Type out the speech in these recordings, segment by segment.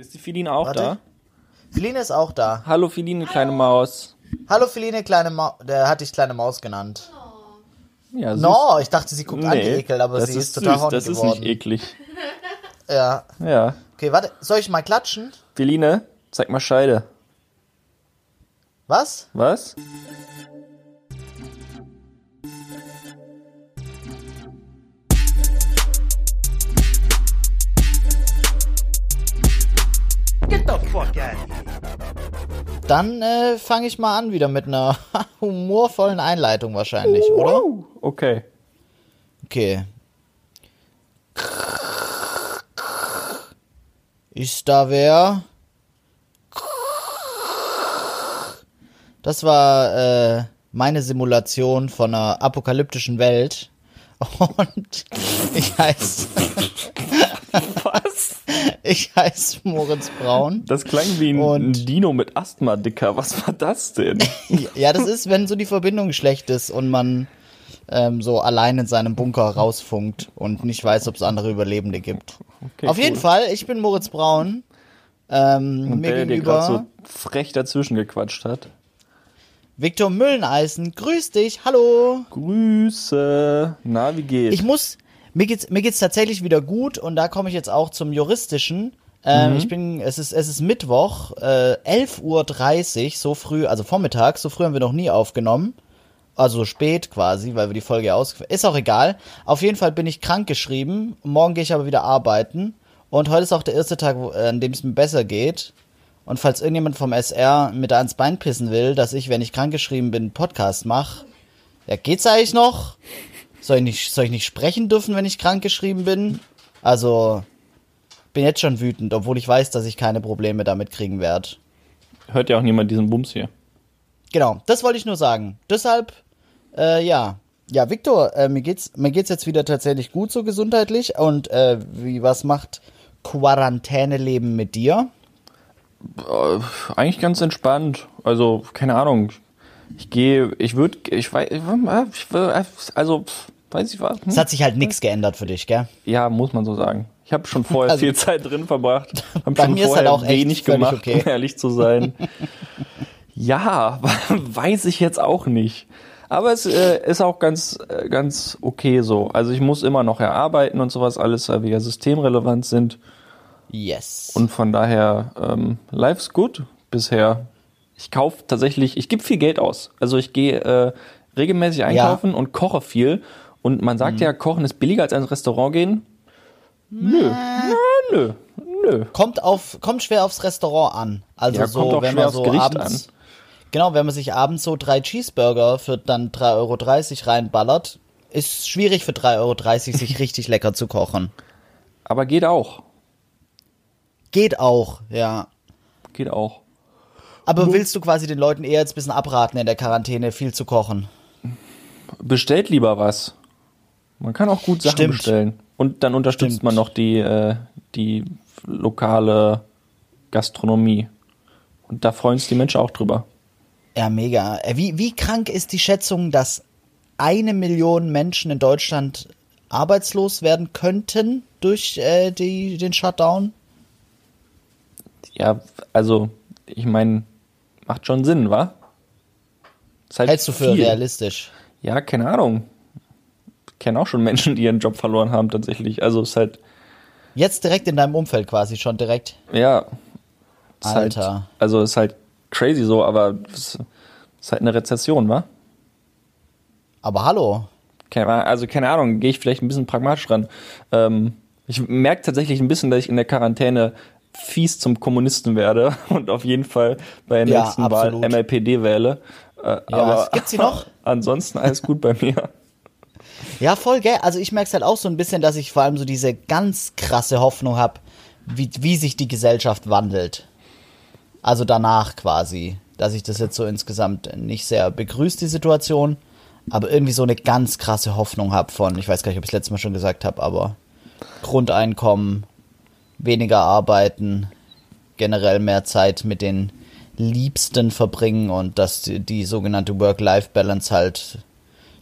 Ist die Feline auch Warte. da? Feline ist auch da. Hallo Feline, kleine Maus. Hallo Feline, kleine Maus. Der hat dich kleine Maus genannt. Ja, süß. No, ich dachte, sie guckt Nee, angeekelt, aber sie ist, total süß, horny Das ist nicht eklig. ja. Ja. Okay, warte, soll ich mal klatschen? Feline, zeig mal Scheide. Was? Was? Dann äh, fange ich mal an wieder mit einer humorvollen Einleitung wahrscheinlich, oder? Okay. Okay. Ist da wer? Das war äh, meine Simulation von einer apokalyptischen Welt. Und ich heiße. Was? Ich heiße Moritz Braun. Das klang wie ein, Und- Dino mit Asthma, Dicker. Was war das denn? Ja, das ist, wenn so die Verbindung schlecht ist und man ähm, so allein in seinem Bunker rausfunkt und nicht weiß, ob es andere Überlebende gibt. Okay, Auf jeden cool. Fall, ich bin Moritz Braun. Ähm, Und mir der, der gerade so frech dazwischen gequatscht hat. Viktor Mülleneisen. Grüß dich, hallo. Grüße. Na, wie geht's? Ich muss, mir geht's, mir geht's tatsächlich wieder gut und da komme ich jetzt auch zum Juristischen. Ähm, Ich bin, es ist, es ist Mittwoch, äh, 11.30 Uhr, so früh, also vormittags, so früh haben wir noch nie aufgenommen. Also spät quasi, weil wir die Folge aus. Ist auch egal. Auf jeden Fall bin ich krank geschrieben. Morgen gehe ich aber wieder arbeiten. Und heute ist auch der erste Tag, äh, an dem es mir besser geht. Und falls irgendjemand vom SR mir da ans Bein pissen will, dass ich, wenn ich krankgeschrieben bin, einen Podcast mache, ja, geht's eigentlich noch? Soll ich nicht, soll ich nicht sprechen dürfen, wenn ich krankgeschrieben bin? Also, bin jetzt schon wütend, obwohl ich weiß, dass ich keine Probleme damit kriegen werde. Hört ja auch niemand diesen Bums hier. Genau, das wollte ich nur sagen. Deshalb, äh, ja. Ja, Viktor, äh, mir geht's, mir geht's jetzt wieder tatsächlich gut so gesundheitlich. Und äh, wie was macht Quarantäneleben mit dir? Äh, eigentlich ganz entspannt. Also, keine Ahnung. Ich gehe, ich würde, ich weiß, ich, würd- also, pf, weiß ich was. Es Hm? hat sich halt nichts geändert für dich, gell? Ja, muss man so sagen. Ich habe schon vorher Also- viel Zeit drin verbracht. Hab Bei schon mir ist vorher halt auch wenig gemacht, okay. um ehrlich zu sein. ja, weiß ich jetzt auch nicht. Aber es äh, ist auch ganz, äh, ganz okay so. Also ich muss immer noch erarbeiten und sowas alles, weil wir ja systemrelevant sind. Yes. Und von daher, ähm, life's good bisher. Ich kaufe tatsächlich, ich gebe viel Geld aus. Also ich gehe äh, regelmäßig einkaufen und koche viel. Und man Mhm. sagt ja, Kochen ist billiger als ins Restaurant gehen. Nö, nö, nö, nö. kommt auf, kommt schwer aufs Restaurant an. Also Ja, so, kommt auch wenn man aufs so Gericht abends, genau, wenn man sich abends so drei Cheeseburger für dann 3,30 Euro reinballert, ist schwierig für 3,30 Euro sich richtig lecker zu kochen. Aber geht auch. Geht auch, ja. Geht auch. Aber willst du quasi den Leuten eher jetzt ein bisschen abraten in der Quarantäne, viel zu kochen? Bestellt lieber was. Man kann auch gut Sachen Stimmt. bestellen. Und dann unterstützt Stimmt. man noch die, äh, die lokale Gastronomie. Und da freuen sich die Menschen auch drüber. Ja, mega. Äh, Wie, wie krank ist die Schätzung, dass eine Million Menschen in Deutschland arbeitslos werden könnten durch äh, die, den Shutdown? Ja, also, ich meine, macht schon Sinn, wa? Ist halt Hältst du für viel. realistisch? Ja, keine Ahnung. Ich kenne auch schon Menschen, die ihren Job verloren haben, tatsächlich. Also, ist halt, Jetzt direkt in deinem Umfeld quasi schon direkt. ja. Ist Alter. Halt, also, ist halt crazy so, aber es ist halt eine Rezession, wa? Aber hallo. Also keine Ahnung, gehe ich vielleicht ein bisschen pragmatisch ran. Ähm, ich merke tatsächlich ein bisschen, dass ich in der Quarantäne fies zum Kommunisten werde und auf jeden Fall bei der Ja, nächsten absolut. Wahl MLPD wähle. Äh, Ja, aber es- gibt's sie noch? ansonsten alles gut bei mir. Ja, voll, gell? Also ich merke es halt auch so ein bisschen, dass ich vor allem so diese ganz krasse Hoffnung habe, wie, wie sich die Gesellschaft wandelt. Also danach quasi. Dass ich das jetzt so insgesamt nicht sehr begrüßt, die Situation. Aber irgendwie so eine ganz krasse Hoffnung habe von, ich weiß gar nicht, ob ich es letztes Mal schon gesagt habe, aber Grundeinkommen, weniger arbeiten, generell mehr Zeit mit den Liebsten verbringen und dass die, die sogenannte Work-Life-Balance halt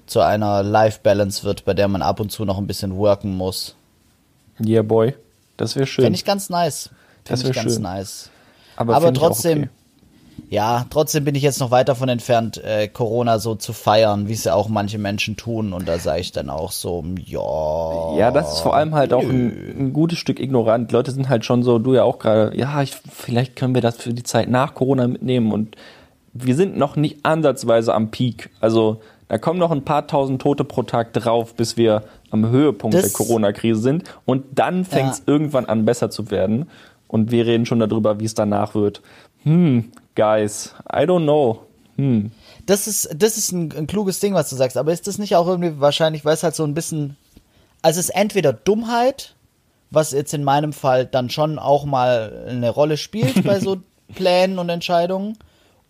zu einer Life-Balance wird, bei der man ab und zu noch ein bisschen worken muss. Yeah, boy. Das wäre schön. Fände ich ganz nice. Das Finde ich wär ganz schön. nice. Aber, Aber trotzdem, okay. ja, trotzdem bin ich jetzt noch weit davon entfernt, äh, Corona so zu feiern, wie es ja auch manche Menschen tun. Und da sage ich dann auch so, ja. Ja, das ist vor allem halt auch ein, ein gutes Stück ignorant. Leute sind halt schon so, du ja auch gerade, ja, ich, vielleicht können wir das für die Zeit nach Corona mitnehmen und wir sind noch nicht ansatzweise am Peak. Also da kommen noch ein paar tausend Tote pro Tag drauf, bis wir am Höhepunkt Das- der Corona-Krise sind und dann fängt es Ja. irgendwann an, besser zu werden. Und wir reden schon darüber, wie es danach wird. Hm, guys, I don't know. Hm. Das ist, das ist ein, ein kluges Ding, was du sagst. Aber ist das nicht auch irgendwie wahrscheinlich, weil es halt so ein bisschen. Also es ist entweder Dummheit, was jetzt in meinem Fall dann schon auch mal eine Rolle spielt bei so Plänen und Entscheidungen,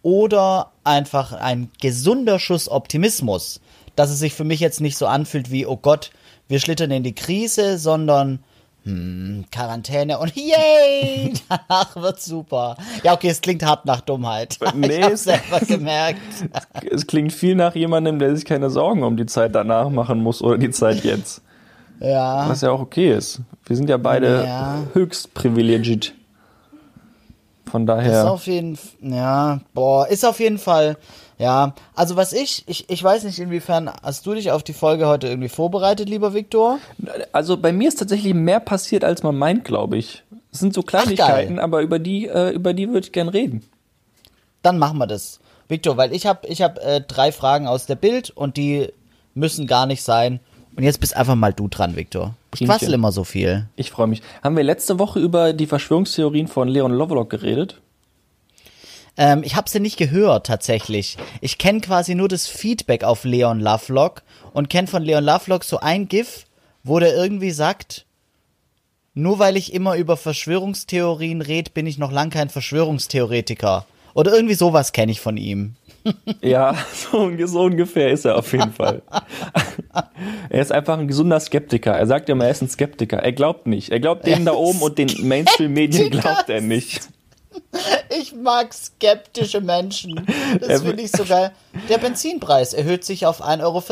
oder einfach ein gesunder Schuss Optimismus, dass es sich für mich jetzt nicht so anfühlt wie, oh Gott, wir schlittern in die Krise, sondern hm, Quarantäne und yay, danach wird's super. Ja, okay, es klingt hart nach Dummheit. Nee, ich hab's es- selber gemerkt. Es klingt viel nach jemandem, der sich keine Sorgen um die Zeit danach machen muss oder die Zeit jetzt. Ja. Was ja auch okay ist. Wir sind ja beide Ja. höchst privilegiert. Von Ist daher. auf jeden ja, boah, ist auf jeden Fall, ja. Also was ich, ich, ich weiß nicht, inwiefern hast du dich auf die Folge heute irgendwie vorbereitet, lieber Viktor? Also bei mir ist tatsächlich mehr passiert, als man meint, glaube ich. Es sind so Kleinigkeiten, geil. aber über die, äh, über die würde ich gern reden. Dann machen wir das. Viktor, weil ich habe ich hab, äh, drei Fragen aus der Bild und die müssen gar nicht sein. Und jetzt bist einfach mal du dran, Viktor. Ich quassel immer so viel. Ich freue mich. Haben wir letzte Woche über die Verschwörungstheorien von Leon Lovelock geredet? Ähm, ich habe sie nicht gehört tatsächlich. Ich kenne quasi nur das Feedback auf Leon Lovelock und kenne von Leon Lovelock so ein GIF, wo der irgendwie sagt, nur weil ich immer über Verschwörungstheorien rede, bin ich noch lang kein Verschwörungstheoretiker. Oder irgendwie sowas kenne ich von ihm. Ja, so, so ungefähr ist er auf jeden Fall. er ist einfach ein gesunder Skeptiker. Er sagt immer, er ist ein Skeptiker. Er glaubt nicht. Er glaubt denen da oben und den Mainstream-Medien glaubt er nicht. Ich mag skeptische Menschen. Das finde ich so geil. Der Benzinpreis erhöht sich auf 1,40 Euro.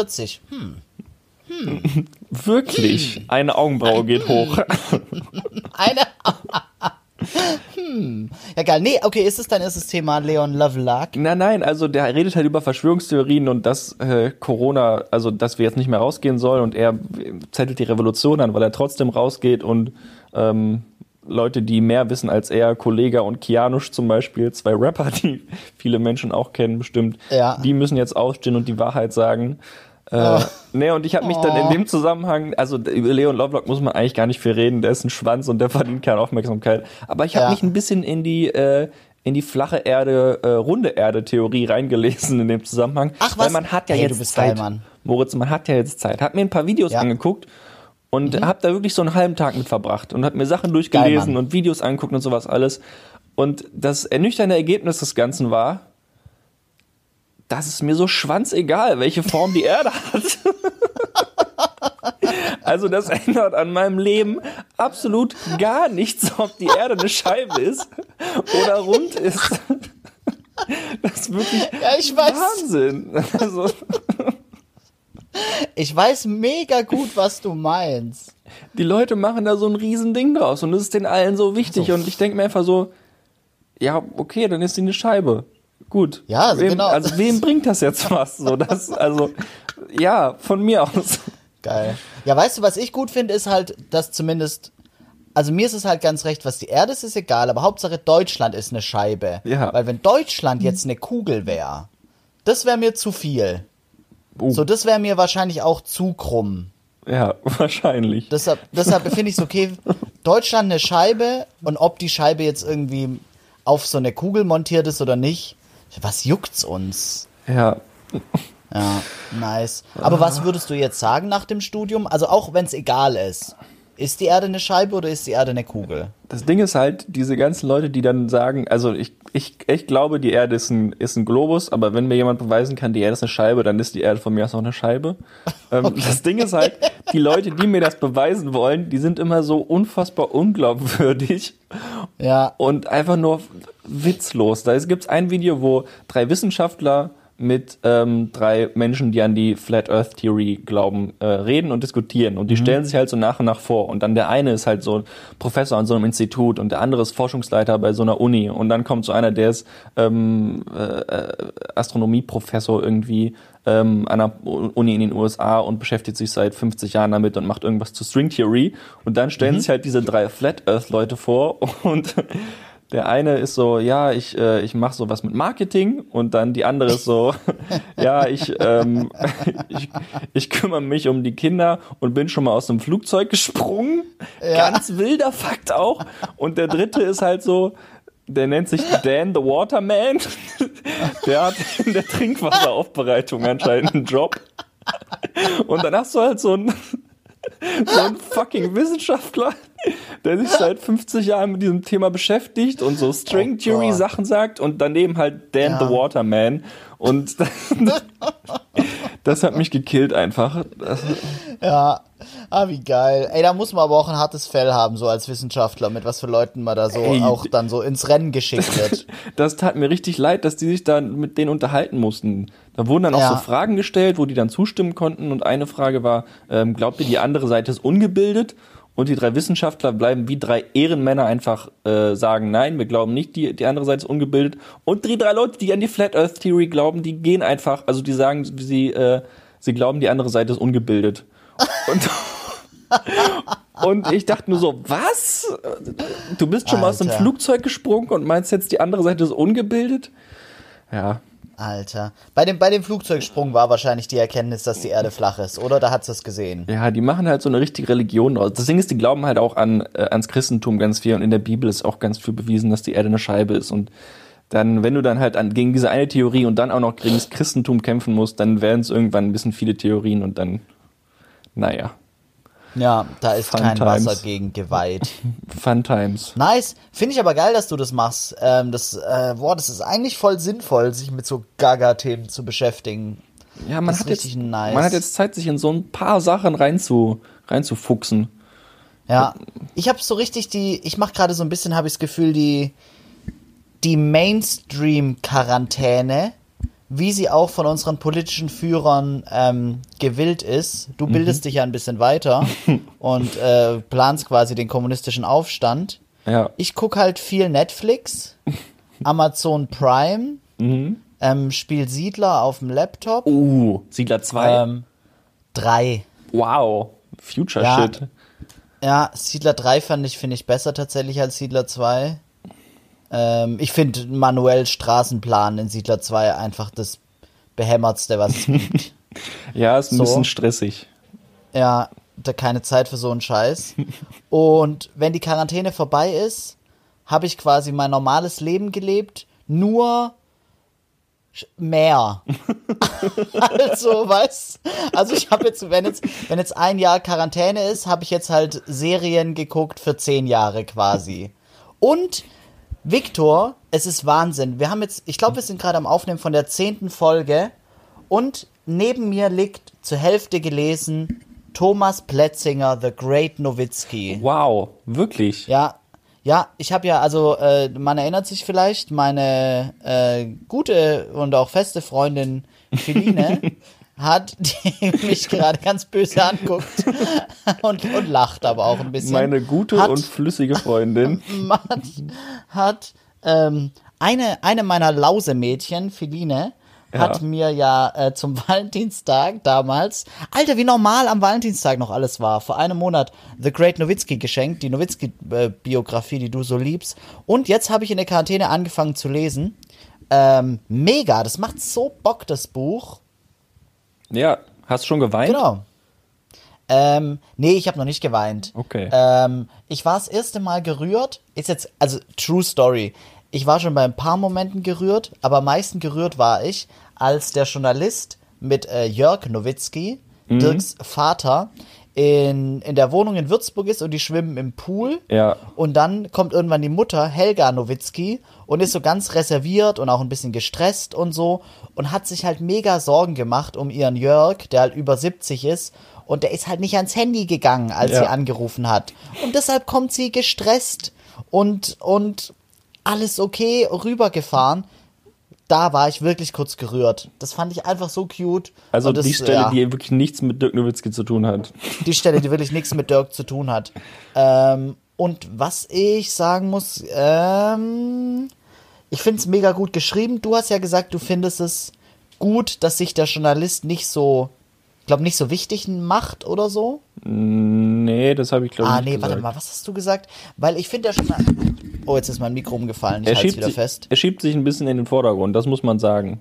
Hm. Wirklich. Eine Augenbraue geht hoch. Eine. Hm. Ja, geil. Nee, okay, ist es dein erstes Thema, Leon Lovelock? Nein, nein, also der redet halt über Verschwörungstheorien und dass äh, Corona, also dass wir jetzt nicht mehr rausgehen sollen und er zettelt die Revolution an, weil er trotzdem rausgeht und ähm, Leute, die mehr wissen als er, Kollega und Kianusch zum Beispiel, zwei Rapper, die viele Menschen auch kennen bestimmt, Ja. die müssen jetzt aufstehen und die Wahrheit sagen. Äh, nee, und ich habe mich dann in dem Zusammenhang, also über Leon Lovelock muss man eigentlich gar nicht viel reden, der ist ein Schwanz und der verdient keine Aufmerksamkeit. Aber ich habe Ja. mich ein bisschen in die äh, in die flache Erde, äh, runde Erde Theorie reingelesen in dem Zusammenhang. Ach, Weil was? man hat ja Hey, du jetzt bist Zeit. geil, Mann. Moritz, man hat ja jetzt Zeit. Hat mir ein paar Videos Ja. Mhm. angeguckt und hab da wirklich so einen halben Tag mit verbracht und hab mir Sachen durchgelesen Mann. und Videos angeguckt und sowas alles. Und das ernüchternde Ergebnis des Ganzen war, dass es mir so schwanzegal, welche Form die Erde hat. Also das ändert an meinem Leben absolut gar nichts, ob die Erde eine Scheibe ist oder rund ist. Das ist wirklich Ja. Wahnsinn. Also, Ich weiß mega gut, was du meinst. die Leute machen da so ein Riesending draus und es ist den allen so wichtig und ich denke mir einfach so, ja, okay, dann ist sie eine Scheibe. Gut. Ja, also wem, genau. Also wem bringt das jetzt was? So, das, also, ja, von mir aus. Geil. Ja, weißt du, was ich gut finde, ist halt, dass zumindest. Also mir ist es halt ganz recht, was die Erde ist, ist egal, aber Hauptsache Deutschland ist eine Scheibe. Ja. Weil wenn Deutschland jetzt eine Kugel wäre, das wäre mir zu viel. Oh, So, das wäre mir wahrscheinlich auch zu krumm. ja, wahrscheinlich. Deshalb, deshalb finde ich es okay, Deutschland eine Scheibe und ob die Scheibe jetzt irgendwie auf so eine Kugel montiert ist oder nicht, was juckt's uns? Ja, Ja, nice. Aber was würdest du jetzt sagen nach dem Studium? Also auch wenn es egal ist. Ist die Erde eine Scheibe oder ist die Erde eine Kugel? Das Ding ist halt, diese ganzen Leute, die dann sagen, also ich, ich, ich glaube, die Erde ist ein, ist ein Globus, aber wenn mir jemand beweisen kann, die Erde ist eine Scheibe, dann ist die Erde von mir aus auch eine Scheibe. Ähm, Das Ding ist halt, die Leute, die mir das beweisen wollen, die sind immer so unfassbar unglaubwürdig Ja. und einfach nur witzlos. Da gibt es ein Video, wo drei Wissenschaftler mit ähm, drei Menschen, die an die Flat Earth Theory glauben, äh, reden und diskutieren. Und die mhm. stellen sich halt so nach und nach vor. Und dann der eine ist halt so Professor an so einem Institut und der andere ist Forschungsleiter bei so einer Uni. Und dann kommt so einer, der ist ähm, äh, Astronomieprofessor irgendwie ähm, an einer Uni in den USA und beschäftigt sich seit 50 Jahren damit und macht irgendwas zu String Theory. Und dann stellen mhm. sich halt diese drei Flat Earth Leute vor und der eine ist so, ja, ich, äh, ich mache sowas mit Marketing und dann die andere ist so, ja, ich, ähm, ich, ich kümmere mich um die Kinder und bin schon mal aus dem Flugzeug gesprungen. Ja. Ganz wilder Fakt auch. Und der dritte ist halt so, der nennt sich Dan the Waterman. Der hat in der Trinkwasseraufbereitung anscheinend einen Job. Und dann hast du halt so einen, so einen fucking Wissenschaftler, der sich seit 50 Jahren mit diesem Thema beschäftigt und so String oh Theory Sachen sagt und daneben halt Dan ja. the Waterman. Und das, hat mich gekillt einfach. Ja, ah, wie geil. Ey, da muss man aber auch ein hartes Fell haben, so als Wissenschaftler, mit was für Leuten man da so Ey, auch dann so ins Rennen geschickt wird. das tat mir richtig leid, dass die sich da mit denen unterhalten mussten. Da wurden dann auch ja. so Fragen gestellt, wo die dann zustimmen konnten. Und eine Frage war, ähm, glaubt ihr, die andere Seite ist ungebildet? Und die drei Wissenschaftler bleiben wie drei Ehrenmänner einfach äh, sagen, nein, wir glauben nicht, die, die andere Seite ist ungebildet. Und die drei Leute, die an die Flat Earth Theory glauben, die gehen einfach, also die sagen, sie, äh, sie glauben, die andere Seite ist ungebildet. Und, und ich dachte nur so, was? Du bist schon Alter. mal aus dem Flugzeug gesprungen und meinst jetzt, die andere Seite ist ungebildet? Ja. Alter. Bei dem, bei dem Flugzeugsprung war wahrscheinlich die Erkenntnis, dass die Erde flach ist, oder? Da hat es gesehen. Ja, die machen halt so eine richtige Religion draus. Das Ding ist, die glauben halt auch an, äh, ans Christentum ganz viel und in der Bibel ist auch ganz viel bewiesen, dass die Erde eine Scheibe ist. Und dann, wenn du dann halt an, gegen diese eine Theorie und dann auch noch gegen das Christentum kämpfen musst, dann werden es irgendwann ein bisschen viele Theorien und dann, naja. Ja, da ist Fun kein times. Wasser gegen geweiht. Fun times. Nice. Finde ich aber geil, dass du das machst. Ähm, das, äh, boah, das ist eigentlich voll sinnvoll, sich mit so Gaga-Themen zu beschäftigen. Ja, man hat, jetzt, nice. man hat jetzt Zeit, sich in so ein paar Sachen reinzu, reinzufuchsen. Ja, ich habe so richtig die, ich mache gerade so ein bisschen, habe ich das Gefühl, die, die Mainstream-Quarantäne wie sie auch von unseren politischen Führern ähm, gewillt ist. Du mhm. bildest mhm. dich ja ein bisschen weiter und äh, planst quasi den kommunistischen Aufstand. Ja. Ich gucke halt viel Netflix, Amazon Prime, mhm. ähm, spiel Siedler auf dem Laptop. Uh, Siedler 2. Ähm, drei. Wow, Future ja, Shit. Ja, Siedler 3 fand ich, finde ich besser tatsächlich als Siedler 2. Ähm, ich finde manuell Straßenplan in Siedler 2 einfach das behämmertste, was es gibt. ja, ist ein so. bisschen stressig. Ja, da keine Zeit für so einen Scheiß. Und wenn die Quarantäne vorbei ist, habe ich quasi mein normales Leben gelebt, nur mehr. also, was? Also ich habe jetzt, wenn jetzt, wenn jetzt ein Jahr Quarantäne ist, habe ich jetzt halt Serien geguckt für zehn Jahre quasi. Und Victor, es ist Wahnsinn. Wir haben jetzt, ich glaube, wir sind gerade am Aufnehmen von der zehnten Folge und neben mir liegt zur Hälfte gelesen Thomas Pletzinger, The Great Nowitzki. Wow, wirklich? Ja, ja, ich habe ja, also äh, man erinnert sich vielleicht, meine äh, gute und auch feste Freundin Feline hat, die mich gerade ganz böse anguckt und, und lacht aber auch ein bisschen. Meine gute hat, und flüssige Freundin. hat, hat ähm, eine, eine meiner Lause-Mädchen, Feline, ja. hat mir ja äh, zum Valentinstag damals, Alter, wie normal am Valentinstag noch alles war, vor einem Monat The Great Nowitzki geschenkt, die Nowitzki-Biografie, die du so liebst. Und jetzt habe ich in der Quarantäne angefangen zu lesen. Ähm, mega, das macht so Bock, das Buch. Ja, hast du schon geweint? Genau. Ähm, nee, ich habe noch nicht geweint. Okay. Ähm, ich war das erste Mal gerührt. Ist jetzt, also True Story. Ich war schon bei ein paar Momenten gerührt, aber am meisten gerührt war ich, als der Journalist mit äh, Jörg Nowitzki, mhm. Dirks Vater, in, in der Wohnung in Würzburg ist und die schwimmen im Pool. Ja. Und dann kommt irgendwann die Mutter, Helga Nowitzki, und ist so ganz reserviert und auch ein bisschen gestresst und so und hat sich halt mega Sorgen gemacht um ihren Jörg, der halt über 70 ist. Und der ist halt nicht ans Handy gegangen, als ja. sie angerufen hat. Und deshalb kommt sie gestresst und, und alles okay rübergefahren da war ich wirklich kurz gerührt. Das fand ich einfach so cute. Also das, die Stelle, ja, die wirklich nichts mit Dirk Nowitzki zu tun hat. die Stelle, die wirklich nichts mit Dirk zu tun hat. Ähm, und was ich sagen muss, ähm, ich finde es mega gut geschrieben. Du hast ja gesagt, du findest es gut, dass sich der Journalist nicht so, glaube, nicht so wichtig macht oder so. Nee, das habe ich glaube ich Ah, nicht nee, gesagt. warte mal, was hast du gesagt? Weil ich finde der Journalist. Oh, jetzt ist mein Mikro umgefallen. Ich Er halte wieder sich, fest. er schiebt sich ein bisschen in den Vordergrund, das muss man sagen.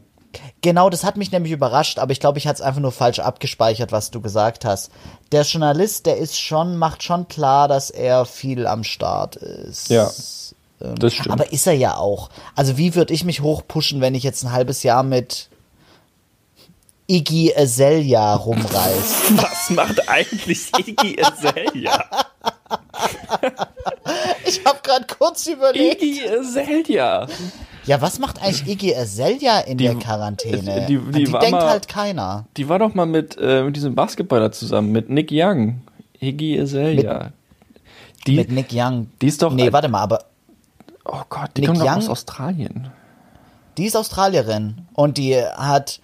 Genau, das hat mich nämlich überrascht, aber ich glaube, ich hatte es einfach nur falsch abgespeichert, was du gesagt hast. Der Journalist, der ist schon, macht schon klar, dass er viel am Start ist. Ja, das stimmt. Aber ist er ja auch. Also wie würde ich mich hochpushen, wenn ich jetzt ein halbes Jahr mit Iggy Azalea rumreiß? Was macht eigentlich Iggy Azalea? ich habe gerade kurz überlegt. Iggy Azalea. Ja, was macht eigentlich Iggy Azalea in der Quarantäne? die- An die war denkt mal- halt keiner. Die war doch mal mit, äh, mit diesem Basketballer zusammen, mit Nick Young. Iggy Azalea. Die, Mit Nick Young. die ist doch- Nee, warte mal, aber oh Gott, die Nick kommt Young? aus Australien. Die ist Australierin und die hat,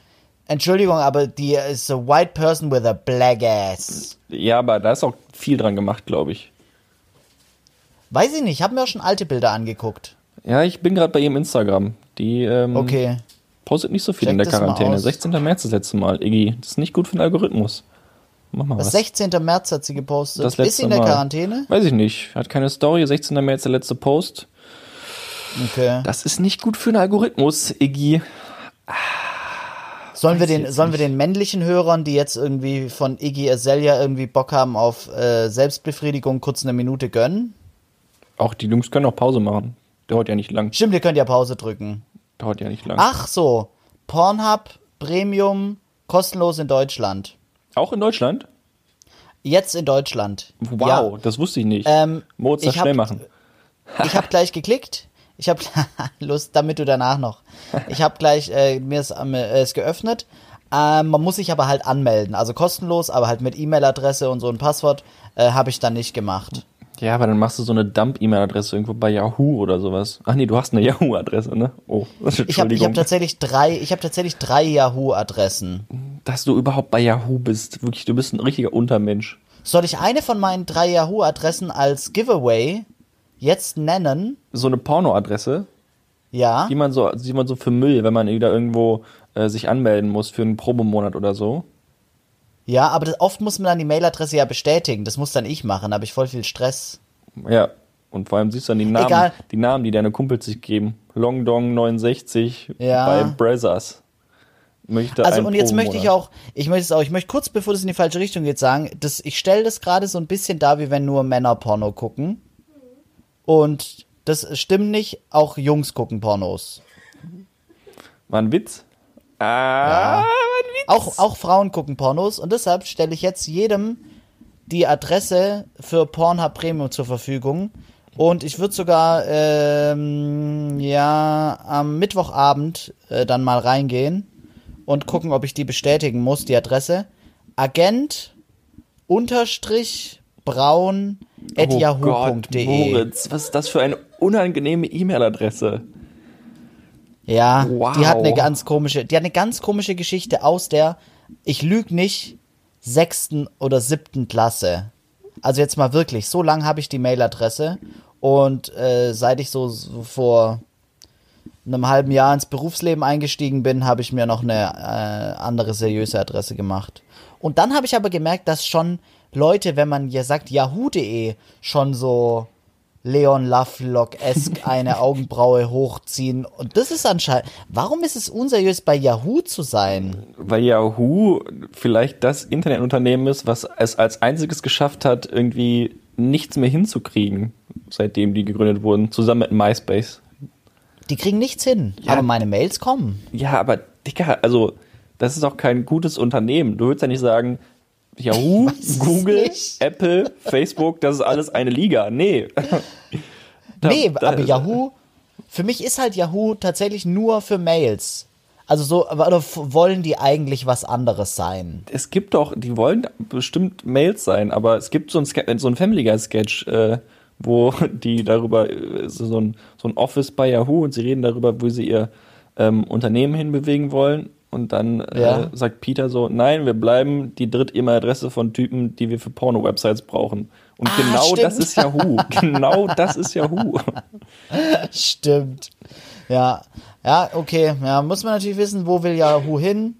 Entschuldigung, aber die ist a white person with a black ass. Ja, aber da ist auch viel dran gemacht, glaube ich. Weiß ich nicht, ich habe mir auch schon alte Bilder angeguckt. Ja, ich bin gerade bei ihrem Instagram. Die ähm, Okay. postet nicht so viel Check in der Quarantäne. aus. 16. März das letzte Mal, Iggy. Das ist nicht gut für den Algorithmus. Mach mal was. 16. März hat sie gepostet. Das ist sie letzte in der Mal. Quarantäne? Weiß ich nicht. Hat keine Story. 16. März der letzte Post. Okay. Das ist nicht gut für den Algorithmus, Iggy. Sollen wir, den, sollen wir den männlichen Hörern, die jetzt irgendwie von Iggy Azalea irgendwie Bock haben auf äh, Selbstbefriedigung, kurz eine Minute gönnen? Auch die Jungs können auch Pause machen. Dauert ja nicht lang. Stimmt, ihr könnt ja Pause drücken. Dauert ja nicht lang. Ach so, Pornhub, Premium, kostenlos in Deutschland. Auch in Deutschland? Jetzt in Deutschland. Wow, Ja. das wusste ich nicht. Ähm, Moritz, das ich hab- schnell machen. Ich habe gleich geklickt. Ich habe Lust, damit du danach noch. Ich habe gleich äh, mir es äh, es geöffnet. Ähm, man muss sich aber halt anmelden, also kostenlos, aber halt mit E-Mail-Adresse und so ein Passwort äh, habe ich dann nicht gemacht. Ja, aber dann machst du so eine Dump-E-Mail-Adresse irgendwo bei Yahoo oder sowas. Ach nee, du hast eine Yahoo-Adresse, ne? Oh, Ich habe Entschuldigung. ich hab tatsächlich drei, ich habe tatsächlich drei Yahoo-Adressen. Dass du überhaupt bei Yahoo bist. Wirklich, du bist ein richtiger Untermensch. Soll ich eine von meinen drei Yahoo-Adressen als Giveaway jetzt nennen? So eine Porno-Adresse, Ja. die man so, die man so für Müll, wenn man wieder irgendwo äh, sich anmelden muss für einen Probemonat oder so. Ja, aber das, oft muss man dann die Mailadresse ja bestätigen. Das muss dann ich machen, da habe ich voll viel Stress. Ja. Und vor allem siehst du dann die Namen, Egal. die Namen, die deine Kumpels sich geben. Longdong 69 Ja. bei Brazzers. Möchte Also und jetzt möchte ich auch, ich möchte es auch, ich möchte kurz, bevor das in die falsche Richtung geht, sagen, dass ich stelle das gerade so ein bisschen dar, wie wenn nur Männer Porno gucken. Und das stimmt nicht, auch Jungs gucken Pornos. War ein Witz? Ah, Auch, auch Frauen gucken Pornos und deshalb stelle ich jetzt jedem die Adresse für Pornhub Premium zur Verfügung. Und ich würde sogar ähm, ja am Mittwochabend äh, dann mal reingehen und gucken, ob ich die bestätigen muss, die Adresse. Agent unterstrich braun at oh yahoo.de. Moritz, was ist das für eine unangenehme E-Mail-Adresse? Ja, Wow. die hat eine ganz komische, die hat eine ganz komische Geschichte aus der, ich lüg nicht, sechsten oder siebten Klasse. Also jetzt mal wirklich, so lang habe ich die Mailadresse und äh, seit ich so, so vor einem halben Jahr ins Berufsleben eingestiegen bin, habe ich mir noch eine äh, andere seriöse Adresse gemacht. Und dann habe ich aber gemerkt, dass schon Leute, wenn man ja sagt yahoo.de, schon so Leon Lovelock-esque eine Augenbraue hochziehen. Und das ist anscheinend. Warum ist es unseriös, bei Yahoo zu sein? Weil Yahoo vielleicht das Internetunternehmen ist, was es als einziges geschafft hat, irgendwie nichts mehr hinzukriegen, seitdem die gegründet wurden, zusammen mit MySpace. Die kriegen nichts hin. Ja. Aber meine Mails kommen. Ja, aber Dicker, also das ist auch kein gutes Unternehmen. Du würdest ja nicht sagen, Yahoo, es Google. Apple, Facebook, das ist alles eine Liga. Nee. Da- nee, da- aber Yahoo, für mich ist halt Yahoo tatsächlich nur für Mails. Also so, aber- oder wollen die eigentlich was anderes sein? Es gibt doch, die wollen bestimmt Mails sein, aber es gibt so ein, Ske- so ein Family Guy Sketch, äh, wo die darüber, äh, so ein, so ein Office bei Yahoo und sie reden darüber, wo sie ihr ähm, Unternehmen hinbewegen wollen. Und dann Ja. äh, sagt Peter so, nein, wir bleiben die Dritt-E-Mail-Adresse von Typen, die wir für Porno-Websites brauchen. Und Ah, genau das stimmt. ist Yahoo. genau das ist Yahoo. Stimmt. Ja, ja, okay. Ja, muss man natürlich wissen, wo will Yahoo hin?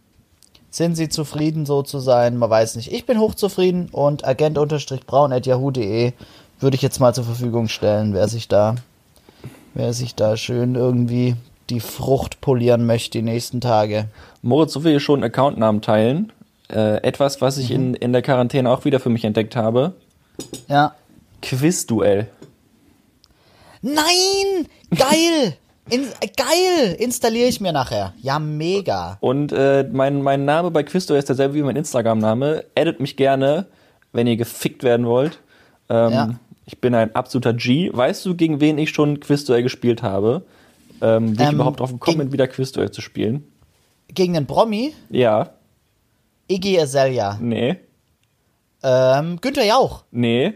Sind sie zufrieden, so zu sein? Man weiß nicht. Ich bin hochzufrieden und agent-braun.yahoo.de würde ich jetzt mal zur Verfügung stellen, wer sich da, wer sich da schön irgendwie die Frucht polieren möchte die nächsten Tage. Moritz, so will ich schon einen Accountnamen teilen. Äh, etwas, was ich in, in der Quarantäne auch wieder für mich entdeckt habe. Ja. Quizduell. Nein! Geil! In, geil! Installiere ich mir nachher. Ja, mega. Und äh, mein, mein Name bei Quizduell ist derselbe wie mein Instagram-Name. Edit mich gerne, wenn ihr gefickt werden wollt. Ähm, Ja. Ich bin ein absoluter G. Weißt du, gegen wen ich schon Quizduell gespielt habe? Ähm, wie ich Ähm, überhaupt drauf gekommen bin, wieder Quizduell zu spielen? Gegen den Promi, Ja, Iggy Azalea. nee, Ähm, Günther Jauch. nee.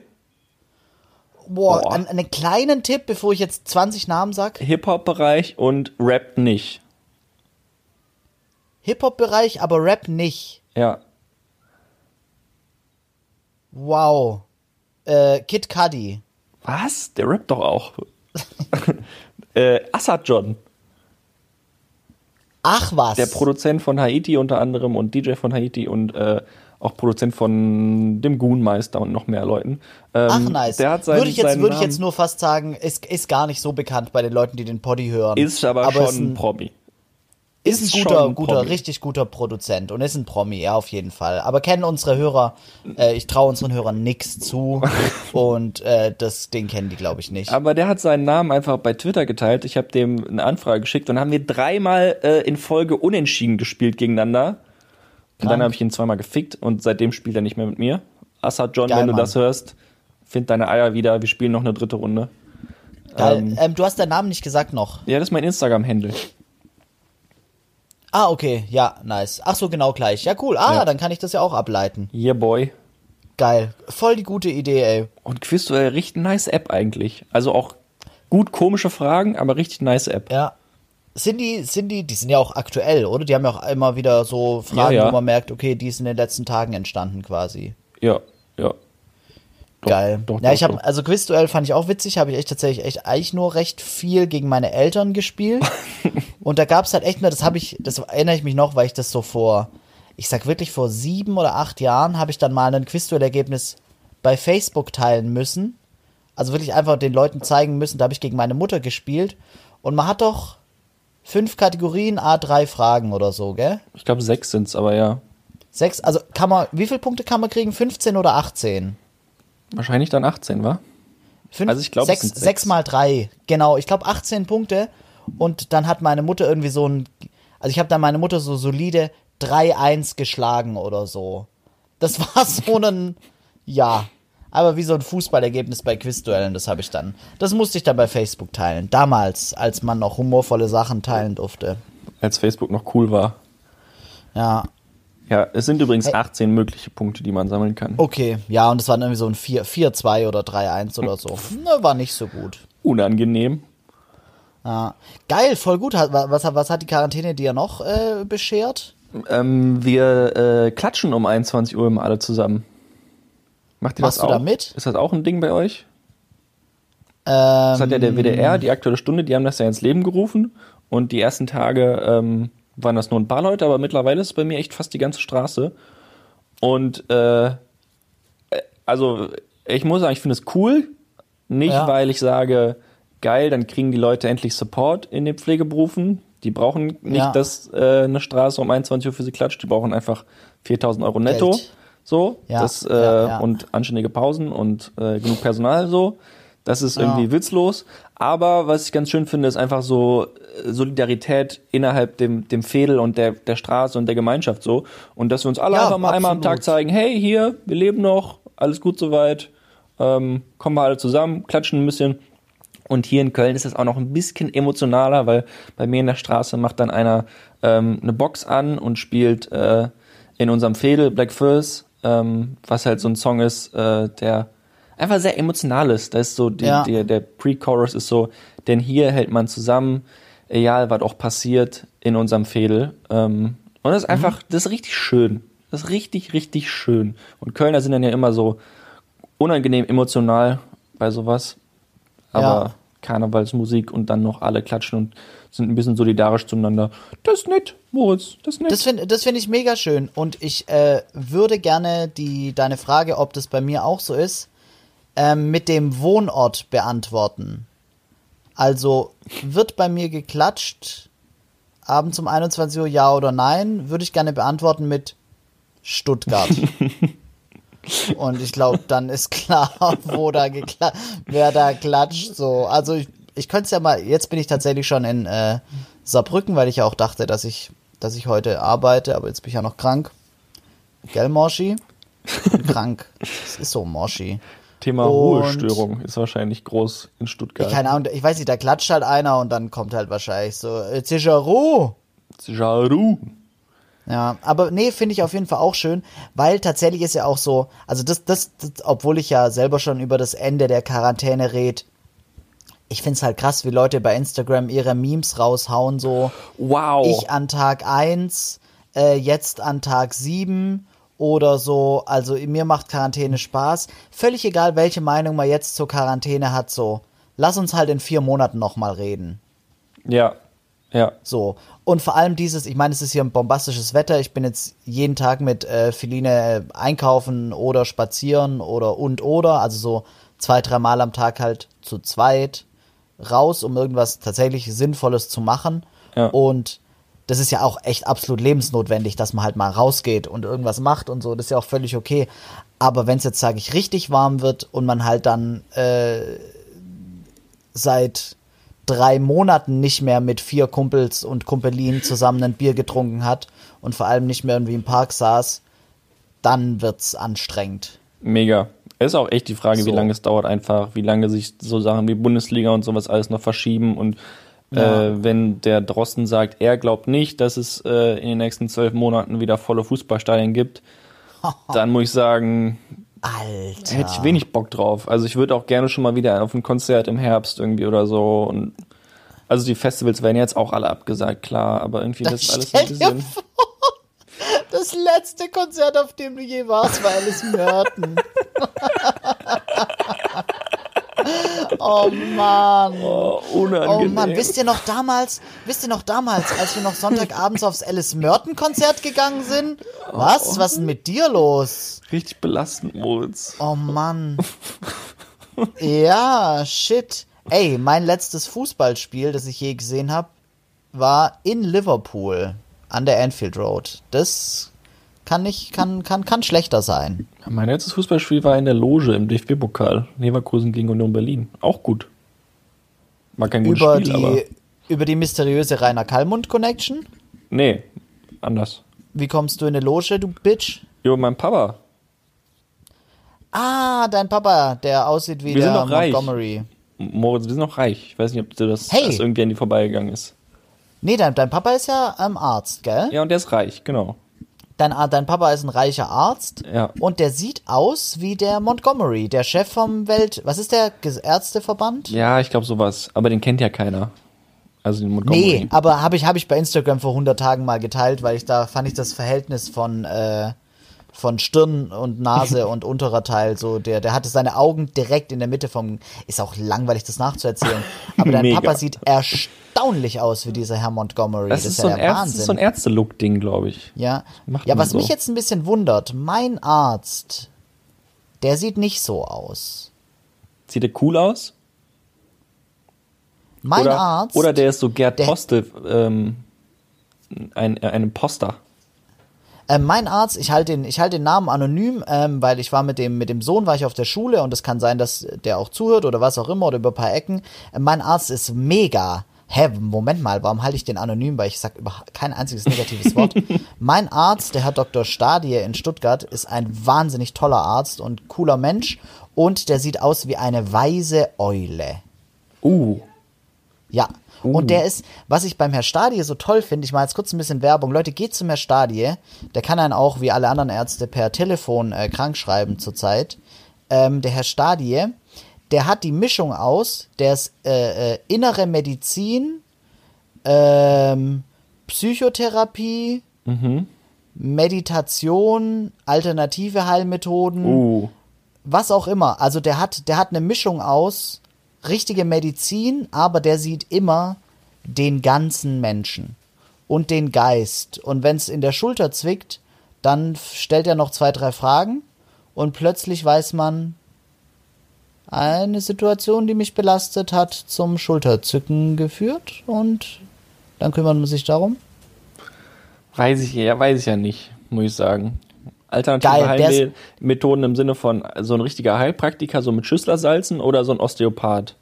Boah, Boah. Einen, einen kleinen Tipp, bevor ich jetzt 20 Namen sag. Hip-Hop-Bereich und Rap nicht. Hip-Hop-Bereich, aber Rap nicht. Ja, Wow. Äh, Kid Cudi. Was? Der rappt doch auch. äh, Assad John, Ach was. der Produzent von Haiti unter anderem und DJ von Haiti und äh, auch Produzent von dem Goonmeister und noch mehr Leuten. Ähm, Ach nice. Der hat seinen, würde ich jetzt, würde ich jetzt nur fast sagen, ist, ist gar nicht so bekannt bei den Leuten, die den Poddy hören. ist aber, ist schon ein ein, Promi. Ist ein guter, ein guter, Promi. richtig guter Produzent und ist ein Promi, ja, auf jeden Fall. Aber kennen unsere Hörer, äh, ich traue unseren Hörern nix zu und äh, das, den kennen die, glaube ich, nicht. Aber der hat seinen Namen einfach bei Twitter geteilt. Ich habe dem eine Anfrage geschickt und haben wir dreimal äh, in Folge unentschieden gespielt gegeneinander. Und dann habe ich ihn zweimal gefickt und seitdem spielt er nicht mehr mit mir. Assad John, Geil, wenn du Mann. das hörst, find deine Eier wieder. Wir spielen noch eine dritte Runde. Geil. ähm, Ähm, du hast deinen Namen nicht gesagt noch. Ja, das ist mein Instagram-Handle. Ah, okay, ja, nice. Ach so, genau gleich. Ja, cool. Ah, Ja. dann kann ich das ja auch ableiten. Yeah, boy. Geil. Voll die gute Idee, ey. Und Quizduell, richtig nice App eigentlich. Also auch gut komische Fragen, aber richtig nice App. Ja. Sind die, sind die, die sind ja auch aktuell, oder? Die haben ja auch immer wieder so Fragen, Ja, ja. wo man merkt, okay, die ist in den letzten Tagen entstanden quasi. Ja. Doch, Geil. Doch, ja, doch, ich habe also Quizduell fand ich auch witzig, habe ich echt tatsächlich echt eigentlich nur recht viel gegen meine Eltern gespielt. und da gab's halt echt nur, das habe ich, das erinnere ich mich noch, weil ich das so vor, ich sag wirklich vor sieben oder acht Jahren habe ich dann mal ein Quizduell-Ergebnis bei Facebook teilen müssen. Also wirklich einfach den Leuten zeigen müssen, da habe ich gegen meine Mutter gespielt. Und man hat doch fünf Kategorien, A3 Fragen oder so, gell? Ich glaube, sechs sind's, aber ja. Sechs, also kann man, wie viele Punkte kann man kriegen? 15 oder 18? Wahrscheinlich dann 18, wa? Fünf, Also ich glaub, es sechs, sind sechs. sechs mal drei. Genau, ich glaube 18 Punkte. Und dann hat meine Mutter irgendwie so ein. Also ich habe dann meine Mutter so solide 3-1 geschlagen oder so. Das war so ein. Ja. Aber wie so ein Fußballergebnis bei Quizduellen, das habe ich dann. Das musste ich dann bei Facebook teilen. Damals, als man noch humorvolle Sachen teilen durfte. Als Facebook noch cool war. Ja. Ja, es sind übrigens Hey. 18 mögliche Punkte, die man sammeln kann. Okay. Ja, und es war dann irgendwie so ein 4 4-2 oder 3-1 oder so. Ne, war nicht so gut. Unangenehm. Ja. Geil, voll gut. Was, was hat die Quarantäne dir noch äh, beschert? Ähm, wir äh, klatschen um 21 Uhr immer alle zusammen. Macht ihr Machst das du auch? da mit? Ist das auch ein Ding bei euch? Ähm, Das hat ja der WDR, die Aktuelle Stunde, die haben das ja ins Leben gerufen. Und die ersten Tage ähm, waren das nur ein paar Leute, aber mittlerweile ist es bei mir echt fast die ganze Straße. Und äh, also ich muss sagen, ich finde es cool. Nicht, Ja. weil ich sage, geil, dann kriegen die Leute endlich Support in den Pflegeberufen. Die brauchen nicht, Ja. dass äh, eine Straße um 21 Uhr für sie klatscht. Die brauchen einfach 4000 Euro netto. Geld. So. Ja, Das, äh. Und anständige Pausen und äh, genug Personal so. Das ist irgendwie witzlos. Aber was ich ganz schön finde, ist einfach so Solidarität innerhalb dem, dem Fädel und der, der Straße und der Gemeinschaft so. Und dass wir uns alle Ja, einfach mal einmal am absolut. Tag zeigen, hey, hier, wir leben noch, alles gut soweit, ähm, kommen wir alle zusammen, klatschen ein bisschen. Und hier in Köln ist es auch noch ein bisschen emotionaler, weil bei mir in der Straße macht dann einer ähm, eine Box an und spielt äh, in unserem Fädel Black First, ähm, was halt so ein Song ist, äh, der einfach sehr emotional ist. Da ist so die, Ja. die, der Pre-Chorus ist so, denn hier hält man zusammen, egal was auch passiert in unserem Fädel. Ähm, und das ist einfach, das ist richtig schön. Das ist richtig, richtig schön. Und Kölner sind dann ja immer so unangenehm emotional bei sowas. Aber Ja. Karnevalsmusik und dann noch alle klatschen und sind ein bisschen solidarisch zueinander. Das ist nett, Moritz, das ist nett. Das finde das find ich mega schön. Und ich äh, würde gerne die, deine Frage, ob das bei mir auch so ist, ähm, mit dem Wohnort beantworten. Also, wird bei mir geklatscht, abends um 21 Uhr ja oder nein? Würde ich gerne beantworten mit Stuttgart. Und ich glaube, dann ist klar, wo da wer da klatscht. So, also ich, ich könnte es ja mal. Jetzt bin ich tatsächlich schon in äh, Saarbrücken, weil ich ja auch dachte, dass ich, dass ich heute arbeite, aber jetzt bin ich ja noch krank. Gell, Morschi? Krank. Es ist so, Morschi. Thema und- Ruhestörung ist wahrscheinlich groß in Stuttgart. Keine Ahnung, ich weiß nicht, da klatscht halt einer und dann kommt halt wahrscheinlich so, jetzt ist ja Ruhe. Jaru. Ja, aber nee, finde ich auf jeden Fall auch schön, weil tatsächlich ist ja auch so, also das, das, das obwohl ich ja selber schon über das Ende der Quarantäne red, ich find's halt krass, wie Leute bei Instagram ihre Memes raushauen, so Wow. ich an Tag 1, äh, jetzt an Tag 7 oder so, also mir macht Quarantäne Spaß. Völlig egal, welche Meinung man jetzt zur Quarantäne hat, so, lass uns halt in vier Monaten nochmal reden. ja, ja. So. Und vor allem dieses, ich meine, es ist hier ein bombastisches Wetter. Ich bin jetzt jeden Tag mit äh, Feline einkaufen oder spazieren oder und oder, also so zwei, dreimal am Tag halt zu zweit raus, um irgendwas tatsächlich Sinnvolles zu machen. Ja. Und das ist ja auch echt absolut lebensnotwendig, dass man halt mal rausgeht und irgendwas macht und so. Das ist ja auch völlig okay. Aber wenn es jetzt, sage ich, richtig warm wird und man halt dann äh, seit drei Monaten nicht mehr mit vier Kumpels und Kumpelinen zusammen ein Bier getrunken hat und vor allem nicht mehr irgendwie im Park saß, dann wird's anstrengend. Mega. Es ist auch echt die Frage, So. wie lange es dauert einfach, wie lange sich so Sachen wie Bundesliga und sowas alles noch verschieben und Ja. äh, wenn der Drosten sagt, er glaubt nicht, dass es äh, in den nächsten zwölf Monaten wieder volle Fußballstadien gibt, dann muss ich sagen, Alter. hätte ich wenig Bock drauf. Also ich würde auch gerne schon mal wieder auf ein Konzert im Herbst irgendwie oder so und also die Festivals werden jetzt auch alle abgesagt, klar, aber irgendwie das ist alles ein bisschen. vor, Das letzte Konzert, auf dem du je warst, war Alice Merton. oh Mann. Oh, Oh unangenehm. Mann, wisst ihr noch damals, wisst ihr noch damals, als wir noch Sonntagabends aufs Alice Merton Konzert gegangen sind? Was? Was ist denn mit dir los? Richtig belastend, Moritz. Oh Mann. Ja, shit. Ey, mein letztes Fußballspiel, das ich je gesehen habe, war in Liverpool an der Anfield Road. Das kann nicht, kann, kann, kann schlechter sein. Mein letztes Fußballspiel war in der Loge im DFB-Pokal. Leverkusen gegen Union Berlin. Auch gut. War kein gutes Über Spiel, aber. die, über die mysteriöse Rainer Kallmund Connection. Nee, anders. Wie kommst du in eine Loge, du Bitch? Jo, mein Papa. Ah, dein Papa, der aussieht wie Wir sind der doch reich. Montgomery. Moritz, wir sind noch reich. Ich weiß nicht, ob dir das, Hey. das irgendwie an die vorbeigegangen ist. Nee, dein, dein Papa ist ja ähm, Arzt, gell? Ja, und der ist reich, genau. Dein, Ar- dein Papa ist ein reicher Arzt Ja. und der sieht aus wie der Montgomery, der Chef vom Welt... Was ist der? Ärzteverband? Ja, ich glaube sowas. Aber den kennt ja keiner. Also den Montgomery. Nee, aber habe ich, hab ich bei Instagram vor 100 Tagen mal geteilt, weil ich da fand ich das Verhältnis von, äh, von Stirn und Nase und unterer Teil so, der, der hatte seine Augen direkt in der Mitte vom, ist auch langweilig das nachzuerzählen, aber dein Mega. Papa sieht erstaunlich aus wie dieser Herr Montgomery, das, ist so ein, der Ärzt, das ist so ein Ärzte-Look-Ding, glaube ich. Ja, macht ja was so. mich jetzt ein bisschen wundert, mein Arzt, der sieht nicht so aus. Sieht der cool aus? Mein oder, Arzt, Oder der ist so Gerd Postel, ähm, ein, ein Imposter. Äh, mein Arzt, ich halte den, ich halte den Namen anonym, ähm, weil ich war mit dem, mit dem Sohn war ich auf der Schule und es kann sein, dass der auch zuhört oder was auch immer oder über ein paar Ecken. Äh, mein Arzt ist mega. Hä, Moment mal, warum halte ich den anonym? Weil ich sag über kein einziges negatives Wort. mein Arzt, der Herr Dr. Stadie in Stuttgart, ist ein wahnsinnig toller Arzt und cooler Mensch und der sieht aus wie eine weise Eule. Uh, Ja. Und der ist, was ich beim Herr Stadie so toll finde, ich mache jetzt kurz ein bisschen Werbung. Leute, geht zum Herr Stadie. Der kann einen auch, wie alle anderen Ärzte, per Telefon äh, krank schreiben zurzeit. Ähm, der Herr Stadie, der hat die Mischung aus, der ist äh, äh, innere Medizin, ähm, Psychotherapie, Mhm. Meditation, alternative Heilmethoden, Uh. was auch immer. Also der hat, der hat eine Mischung aus richtige Medizin, aber der sieht immer den ganzen Menschen und den Geist. Und wenn es in der Schulter zwickt, dann stellt er noch zwei, drei Fragen und plötzlich weiß man, eine Situation, die mich belastet hat, zum Schulterzücken geführt und dann kümmert man sich darum. Weiß ich ja, weiß ich ja nicht, muss ich sagen. Alternative Heilmethoden im Sinne von so ein richtiger Heilpraktiker, so mit Schüsslersalzen oder so ein Osteopath.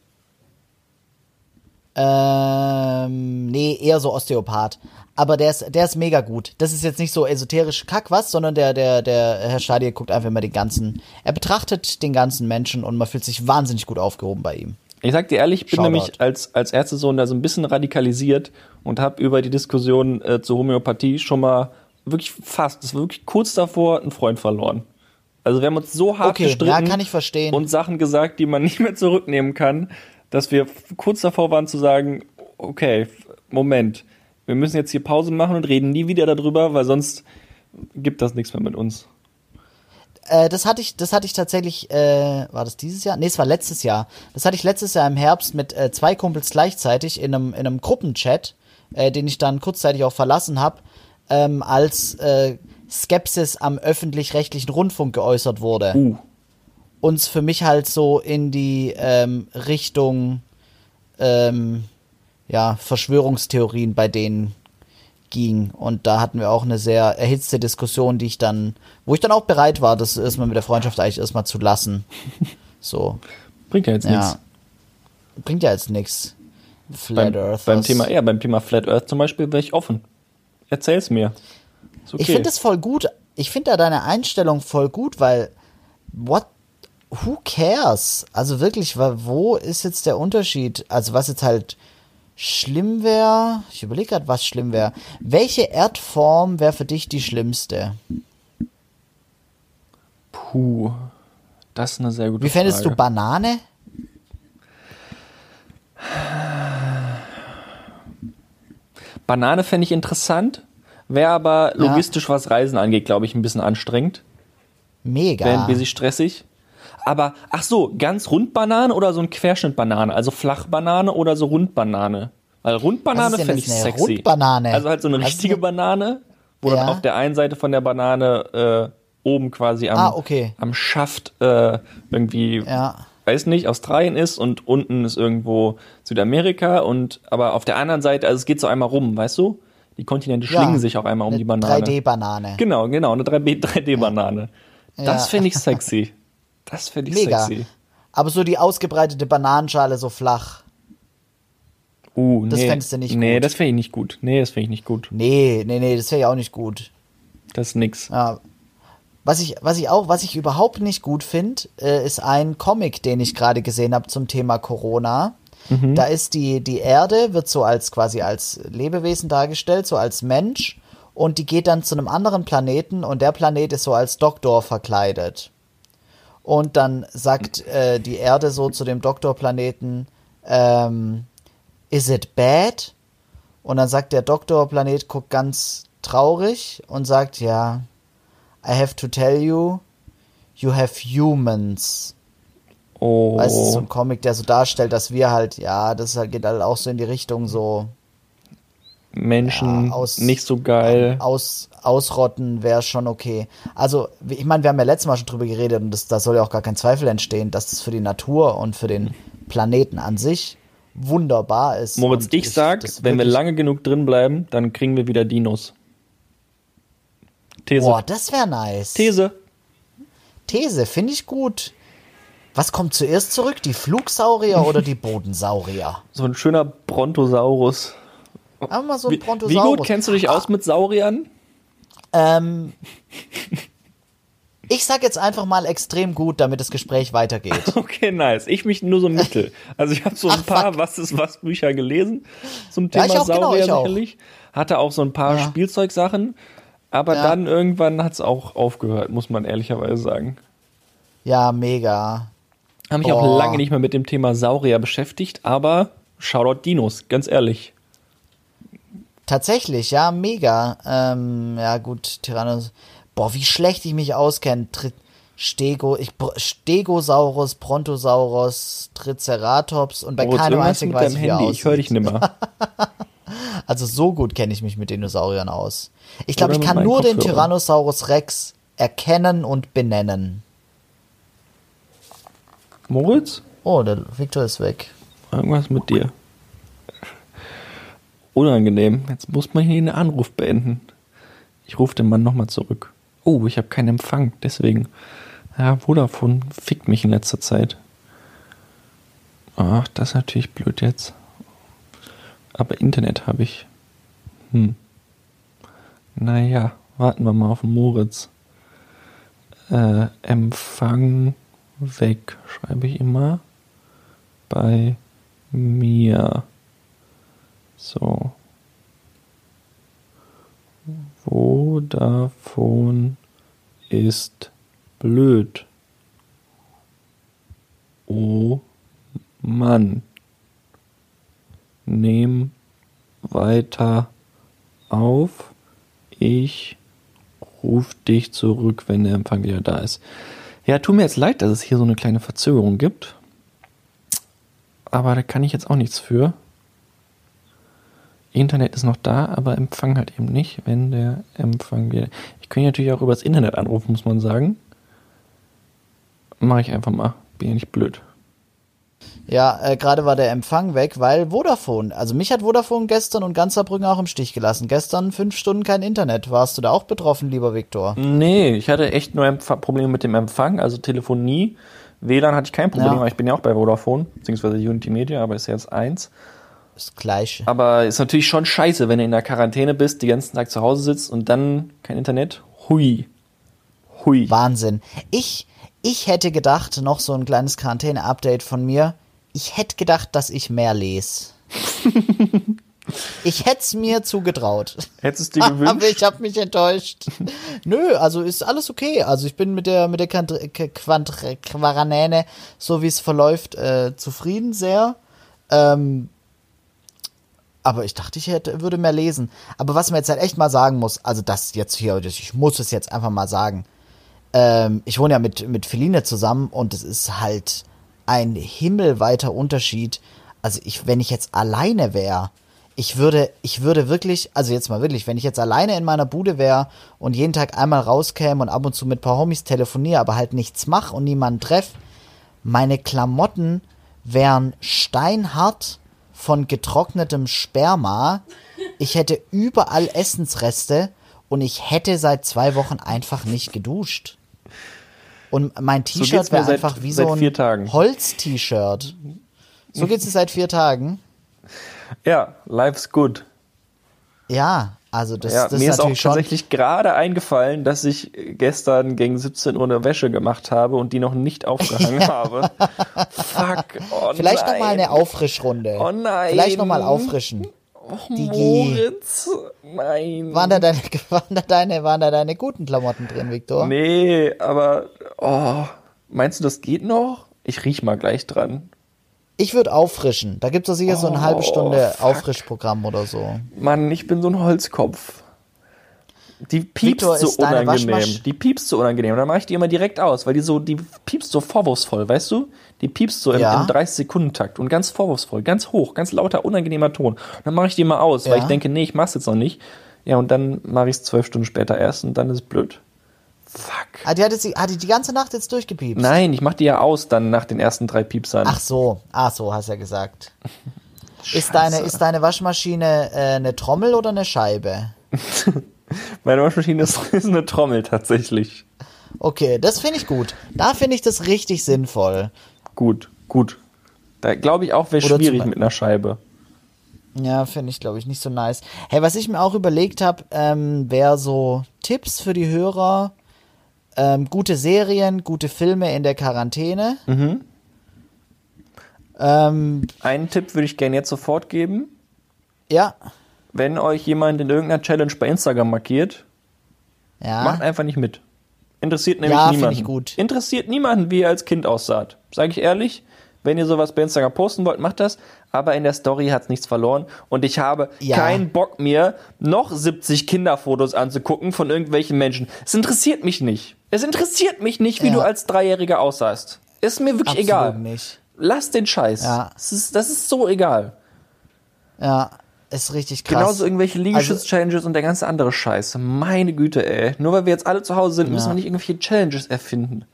Ähm, nee, eher so Osteopath. Aber der ist, der ist mega gut. Das ist jetzt nicht so esoterisch Kack was, sondern der, der, der Herr Stadier guckt einfach immer den ganzen, er betrachtet den ganzen Menschen und man fühlt sich wahnsinnig gut aufgehoben bei ihm. Ich sag dir ehrlich, ich bin Shoutout. nämlich als, als Ärztesohn da so ein bisschen radikalisiert und habe über die Diskussion äh, zur Homöopathie schon mal wirklich fast, das war wirklich kurz davor, einen Freund verloren. Also wir haben uns so hart Okay, gestritten ja, kann ich verstehen. und Sachen gesagt, die man nicht mehr zurücknehmen kann, dass wir kurz davor waren zu sagen, okay, Moment, wir müssen jetzt hier Pause machen und reden nie wieder darüber, weil sonst gibt das nichts mehr mit uns. Äh, das hatte ich, das hatte ich tatsächlich, äh, war das dieses Jahr? Nee, es war letztes Jahr. Das hatte ich letztes Jahr im Herbst mit äh, zwei Kumpels gleichzeitig in einem, in einem Gruppenchat, äh, den ich dann kurzzeitig auch verlassen habe, ähm, als äh, Skepsis am öffentlich-rechtlichen Rundfunk geäußert wurde. Uh, uns für mich halt so in die ähm, Richtung ähm, ja, Verschwörungstheorien bei denen ging. Und da hatten wir auch eine sehr erhitzte Diskussion, die ich dann, wo ich dann auch bereit war, das erstmal mit der Freundschaft eigentlich erstmal zu lassen. So, bringt ja jetzt ja. nichts. Bringt ja jetzt nichts. Flat Beim, Earth. beim Thema, ja, beim Thema Flat Earth zum Beispiel wäre ich offen. Erzähl's mir. Okay. Ich finde das voll gut. Ich finde da deine Einstellung voll gut, weil what who cares? Also wirklich, wo ist jetzt der Unterschied? Also was jetzt halt schlimm wäre, ich überlege gerade, was schlimm wäre. Welche Erdform wäre für dich die schlimmste? Puh, das ist eine sehr gute Wie fändest Frage. du Banane? Banane fände ich interessant, wäre aber Ja. logistisch, was Reisen angeht, glaube ich, ein bisschen anstrengend. Mega. Wäre ein bisschen stressig. Aber, ach so, ganz Rundbanane oder so ein Querschnittbanane? Also Flachbanane oder so Rundbanane? Weil Rundbanane fände ich sexy. Rundbanane? Also halt so eine Was richtige Banane, wo Ja. dann auf der einen Seite von der Banane äh, oben quasi am, Ah, okay. am Schaft äh, irgendwie, Ja. Weiß nicht, Australien ist und unten ist irgendwo Südamerika und aber auf der anderen Seite, also es geht so einmal rum, weißt du? Die Kontinente Ja. schlingen sich auch einmal um die Banane. 3D-Banane. Genau, genau, eine 3B 3D-Banane. Das Ja. finde ich sexy. Das finde ich Mega. sexy. Aber so die ausgebreitete Bananenschale so flach. Uh, Das nee. fändest du nicht Nee, gut. das finde ich nicht gut. Nee, das finde ich nicht gut. Nee, nee, nee, das wäre ja auch nicht gut. Das ist nix. Ja. Was ich, was ich auch, was ich überhaupt nicht gut finde, äh, ist ein Comic, den ich gerade gesehen habe zum Thema Corona. Da ist die, die Erde, wird so als quasi als Lebewesen dargestellt, so als Mensch. Und die geht dann zu einem anderen Planeten und der Planet ist so als Doktor verkleidet. Und dann sagt äh, die Erde so zu dem Doktorplaneten, ähm, is it bad? Und dann sagt der Doktorplanet, guckt ganz traurig und sagt, ja, I have to tell you, you have humans. Oh. Weißt du, so ein Comic, der so darstellt, dass wir halt, ja, das halt- geht halt auch so in die Richtung so Menschen Ja, aus- nicht so geil. aus, ausrotten wäre schon okay. Also, ich meine, wir haben ja letztes Mal schon drüber geredet und das, da soll ja auch gar kein Zweifel entstehen, dass das für die Natur und für den Planeten an sich wunderbar ist. Moritz, Und ich sag, wenn wir lange genug drin bleiben, dann kriegen wir wieder Dinos. These. Boah, das wäre nice. These. These, finde ich gut. Was kommt zuerst zurück, die Flugsaurier oder die Bodensaurier? So ein schöner Brontosaurus. Haben wir so Wie, ein wie Brontosaurus. gut kennst du dich aus mit Sauriern? Ähm, ich sag jetzt einfach mal extrem gut, damit das Gespräch weitergeht. Okay, nice. Ich mich nur so mittel. Also ich habe so ein Ach, paar fuck. Was ist was Bücher gelesen zum Ja, Thema ich auch, genau, Saurier ich auch. sicherlich. Hatte auch so ein paar Ja. Spielzeugsachen, aber Ja. dann irgendwann hat es auch aufgehört, muss man ehrlicherweise sagen. Ja, mega. Habe mich Boah. auch lange nicht mehr mit dem Thema Saurier beschäftigt, aber Shoutout Dinos, ganz ehrlich. Tatsächlich, ja, mega. Ähm, ja, gut, Tyrannos. Boah, wie schlecht ich mich auskenne. Tri Stego, ich, Stegosaurus, Brontosaurus, Triceratops und bei Moritz, keinem einzigen weiß ich, Handy. Ich höre aussieht. dich nimmer. Also so gut kenne ich mich mit Dinosauriern aus. Ich glaube, ich kann nur den Kopfhörern. Tyrannosaurus Rex erkennen und benennen. Moritz? Oh, der Victor ist weg. Irgendwas mit dir. Unangenehm. Jetzt muss man hier den Anruf beenden. Ich rufe den Mann nochmal zurück. Oh, ich habe keinen Empfang, deswegen. Ja, Vodafone fickt mich in letzter Zeit. Ach, das ist natürlich blöd jetzt. Aber Internet habe ich. Hm. Naja, warten wir mal auf Moritz. Äh, Empfang weg, schreibe ich immer. Bei mir. So. Vodafone ist blöd. Oh Mann. Nehm weiter auf. Ich ruf dich zurück, wenn der Empfang wieder da ist. Ja, tut mir jetzt leid, dass es hier so eine kleine Verzögerung gibt. Aber da kann ich jetzt auch nichts für. Internet ist noch da, aber Empfang halt eben nicht, wenn der Empfang wieder. Ich könnte natürlich auch übers Internet anrufen, muss man sagen. Mache ich einfach mal. Bin ja nicht blöd. Ja, äh, gerade war der Empfang weg, weil Vodafone, also mich hat Vodafone gestern und ganz Saarbrücken auch im Stich gelassen. Gestern fünf Stunden kein Internet. Warst du da auch betroffen, lieber Viktor? Nee, ich hatte echt nur Empf Probleme mit dem Empfang, also Telefonie. WLAN hatte ich kein Problem, Ja. aber ich bin ja auch bei Vodafone, beziehungsweise Unity Media, aber ist ja jetzt eins. Das Gleiche. Aber ist natürlich schon scheiße, wenn du in der Quarantäne bist, die ganzen Tag zu Hause sitzt und dann kein Internet. Hui. Hui. Wahnsinn. Ich, ich hätte gedacht, noch so ein kleines Quarantäne-Update von mir. Ich hätte gedacht, dass ich mehr lese. ich hätte es mir zugetraut. Hättest du dir Aber gewünscht? ich habe mich enttäuscht. Nö, also ist alles okay. Also ich bin mit der mit der Quarantäne, so wie es verläuft, äh, zufrieden sehr. Ähm, aber ich dachte, ich hätte, würde mehr lesen. Aber was man jetzt halt echt mal sagen muss, also das jetzt hier, ich muss es jetzt einfach mal sagen. Ähm, ich wohne ja mit, mit Feline zusammen und es ist halt ein himmelweiter Unterschied. Also ich, wenn ich jetzt alleine wäre, ich würde, ich würde wirklich, also jetzt mal wirklich, wenn ich jetzt alleine in meiner Bude wäre und jeden Tag einmal rauskäme und ab und zu mit ein paar Homies telefoniere, aber halt nichts mache und niemanden treff, meine Klamotten wären steinhart von getrocknetem Sperma. Ich hätte überall Essensreste und ich hätte seit zwei Wochen einfach nicht geduscht. Und mein T-Shirt mir wäre einfach wie so ein. Holz-T-Shirt. So geht's dir seit vier Tagen. Ja, life's good. Ja, also das, Ja, das mir ist ist auch tatsächlich gerade eingefallen, dass ich gestern gegen 17 Uhr eine Wäsche gemacht habe und die noch nicht aufgehangen habe. Fuck. Oh Vielleicht nein. nochmal eine Auffrischrunde. Oh nein. Vielleicht nochmal auffrischen. Digi. Moritz. Nein. Waren da, deine, waren, da deine, waren da deine guten Klamotten drin, Viktor? Nee, aber oh, meinst du, das geht noch? Ich riech mal gleich dran. Ich würde auffrischen. Da gibt's doch sicher so eine halbe Oh, Stunde fuck. Auffrischprogramm oder so. Mann, ich bin so ein Holzkopf. Die piepst Victor, so unangenehm. Die piepst so unangenehm. Und dann mache ich die immer direkt aus, weil die so, die piepst so vorwurfsvoll, weißt du? Die piepst so im, Ja. im 30-Sekunden-Takt und ganz vorwurfsvoll, ganz hoch, ganz lauter, unangenehmer Ton. Und dann mache ich die mal aus, weil Ja. ich denke, nee, ich mach's jetzt noch nicht. Ja, und dann mache ich es zwölf Stunden später erst und dann ist es blöd. Fuck. Ah, die hat, jetzt, die- hat die die ganze Nacht jetzt durchgepiepst? Nein, ich mach die ja aus dann nach den ersten drei Piepsern. Ach so, ach so, hast ja gesagt. Ist deine, ist deine Waschmaschine äh, eine Trommel oder eine Scheibe? Meine Waschmaschine ist, ist eine Trommel tatsächlich. Okay, das finde ich gut. Da finde ich das richtig sinnvoll. Gut, gut. Da glaube ich auch, wäre schwierig mit einer Scheibe. Ja, finde ich, glaube ich, nicht so nice. Hey, was ich mir auch überlegt habe, ähm, wäre so Tipps für die Hörer, ähm, gute Serien, gute Filme in der Quarantäne. Mhm. Ähm, Einen Tipp würde ich gerne jetzt sofort geben. ja, Wenn euch jemand in irgendeiner Challenge bei Instagram markiert, ja. macht einfach nicht mit. Interessiert nämlich Ja, niemanden. ich gut. Interessiert niemanden, wie ihr als Kind aussaht. Sage ich ehrlich, Wenn ihr sowas bei Instagram posten wollt, macht das. Aber in der Story hat's nichts verloren. Und ich habe Ja. keinen Bock mir noch 70 Kinderfotos anzugucken von irgendwelchen Menschen. Es interessiert mich nicht. Es interessiert mich nicht, wie Ja. du als Dreijähriger aussahst. Ist mir wirklich Absolut egal. nicht. Lass den Scheiß. Ja. Das, ist, das ist so egal. Ja, ist richtig krass. Genauso irgendwelche Also- Liegestütz-Challenges und der ganze andere Scheiß. Meine Güte, ey. Nur weil wir jetzt alle zu Hause sind, müssen Ja. wir nicht irgendwelche Challenges erfinden.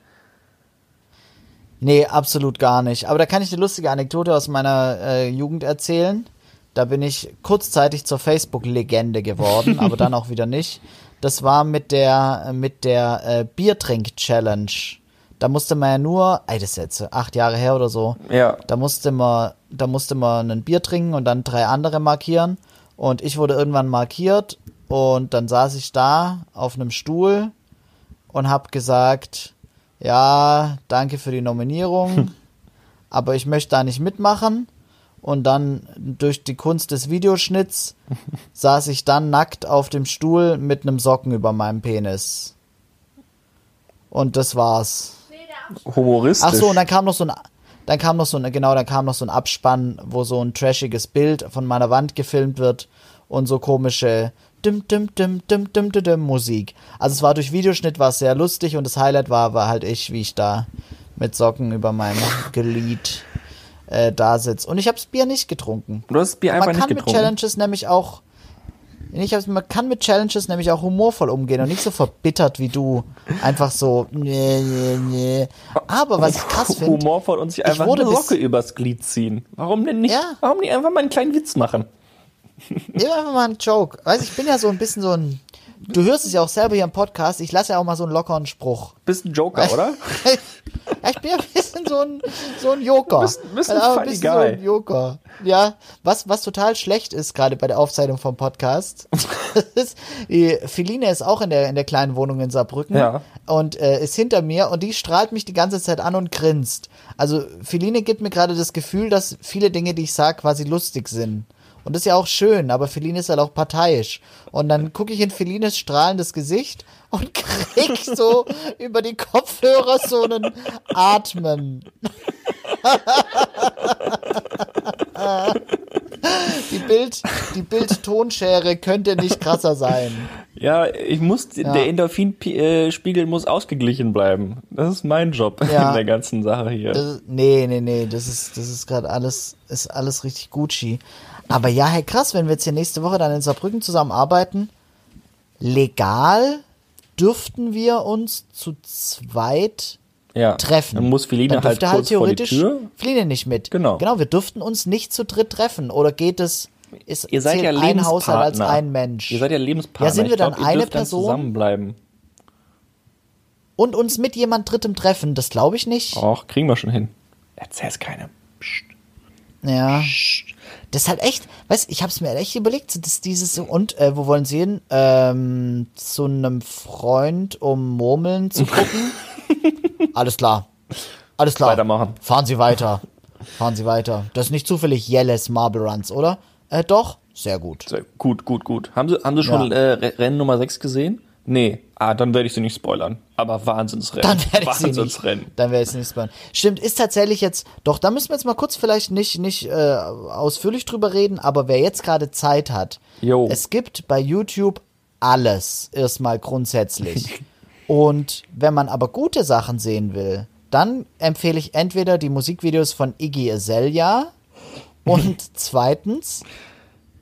Nee, absolut gar nicht. Aber da kann ich eine lustige Anekdote aus meiner äh, Jugend erzählen. Da bin ich kurzzeitig zur Facebook-Legende geworden, aber dann auch wieder nicht. Das war mit der, mit der äh, Biertrink-Challenge. Da musste man ja nur, ey, das ist jetzt acht Jahre her oder so. Ja. Da musste man, da musste man ein Bier trinken und dann drei andere markieren. Und ich wurde irgendwann markiert und dann saß ich da auf einem Stuhl und hab gesagt, ja, danke für die Nominierung, aber ich möchte da nicht mitmachen. Und dann durch die Kunst des Videoschnitts saß ich dann nackt auf dem Stuhl mit einem Socken über meinem Penis. Und das war's. Humoristisch. Ach so, und dann kam noch so ein, dann kam noch so ein, genau, dann kam noch so ein Abspann, wo so ein trashiges Bild von meiner Wand gefilmt wird und so komische dim dim dim dim dim dim, dim Musik. Also es war durch Videoschnitt war es sehr lustig und das Highlight war war halt ich, wie ich da mit Socken über meinem Glied äh, da sitz. Und ich habe das Bier nicht getrunken. du hast das Bier einfach Man nicht kann mit getrunken. Challenges nämlich auch ich hab's, man kann mit Challenges nämlich auch humorvoll umgehen und nicht so verbittert wie du. Einfach so, nee, nee, nee. Aber was ich krass finde, Humorvoll und sich einfach eine Locke übers Glied ziehen. Warum denn nicht? Ja. Warum nicht einfach mal einen kleinen Witz machen? immer einfach mal ein Joke. Weißt, ich bin ja so ein bisschen so ein, du hörst es ja auch selber hier im Podcast, ich lasse ja auch mal so einen lockeren Spruch. Bist ein Joker, oder? Ja, ich bin ja ein bisschen so ein, so ein Joker. Du bist- bist ein funny so ein Joker. Ja, was, was total schlecht ist, gerade bei der Aufzeichnung vom Podcast, ist, die Feline ist auch in der, in der kleinen Wohnung in Saarbrücken Ja. und äh, ist hinter mir und die strahlt mich die ganze Zeit an und grinst. Also Feline gibt mir gerade das Gefühl, dass viele Dinge, die ich sage, quasi lustig sind. Und das ist ja auch schön, aber Feline ist halt auch parteiisch. Und dann gucke ich in Felines strahlendes Gesicht und krieg so über die Kopfhörer so einen Atmen. die Bild, die Bild-Tonschere könnte nicht krasser sein. Ja, ich muss, Ja. der Endorphinspiegel muss ausgeglichen bleiben. Das ist mein Job Ja. in der ganzen Sache hier. Das, nee, nee, nee, das ist, das ist gerade alles, ist alles richtig Gucci. Aber ja, hey, krass, wenn wir jetzt hier nächste Woche dann in Saarbrücken zusammenarbeiten, legal dürften wir uns zu zweit ja. treffen. Dann muss Feline Dann halt dürfte kurz vor die Tür. Feline nicht mit. Genau. Genau, wir dürften uns nicht zu dritt treffen. Oder geht es, ist, Ihr seid ja ein Haushalt als Lebenspartner. ein Mensch? Ihr seid ja Lebenspartner. Ja, sind wir glaub, dann ihr eine Person? Dann zusammenbleiben. Und uns mit jemand Drittem treffen? Das glaube ich nicht. Och, kriegen wir schon hin. Erzähl's keinem. Psst. Ja. Das ist halt echt, weißt ich hab's mir echt überlegt, dass dieses und äh, wo wollen Sie hin? Ähm, zu einem Freund, um Murmeln zu gucken. Alles klar. Alles klar. Weitermachen. Fahren Sie weiter. Fahren Sie weiter. Das ist nicht zufällig Yelles Marble Runs, oder? Äh, doch? Sehr gut. Sehr gut, gut, gut. Haben Sie, haben Sie schon Ja. äh, Re- Rennen Nummer 6 gesehen? Nee. Ah, dann werde ich Sie nicht spoilern. Aber Wahnsinnsrennen. Dann werde ich sie nicht. Wahnsinnsrennen. Dann werde ich sie nicht spoilern. Stimmt, ist tatsächlich jetzt, doch, da müssen wir jetzt mal kurz vielleicht nicht, nicht äh, ausführlich drüber reden, aber wer jetzt gerade Zeit hat, Jo. es gibt bei YouTube alles erstmal grundsätzlich. Und wenn man aber gute Sachen sehen will, dann empfehle ich entweder die Musikvideos von Iggy Azalea und zweitens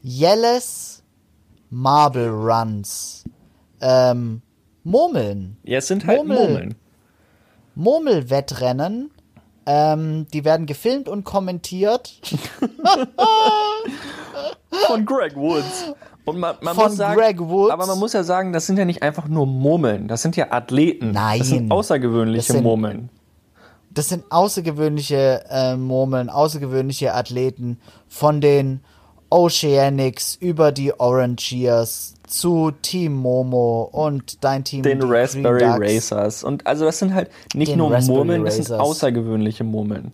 Yelles Marble Runs. Ähm, Murmeln. Ja, es sind halt Murmel. Murmeln. Murmelwettrennen. Ähm, die werden gefilmt und kommentiert Von Greg Woods. Und man, man Von muss sagen, Greg Woods. aber man muss ja sagen, das sind ja nicht einfach nur Murmeln. Das sind ja Athleten. Nein. Das sind außergewöhnliche Das sind- Murmeln. Das sind außergewöhnliche äh, Murmeln, außergewöhnliche Athleten von den Oceanics über die Orangeers zu Team Momo und dein Team Den Raspberry. Racers. Und also das sind halt nicht Den nur Raspberry Murmeln, das sind außergewöhnliche Murmeln.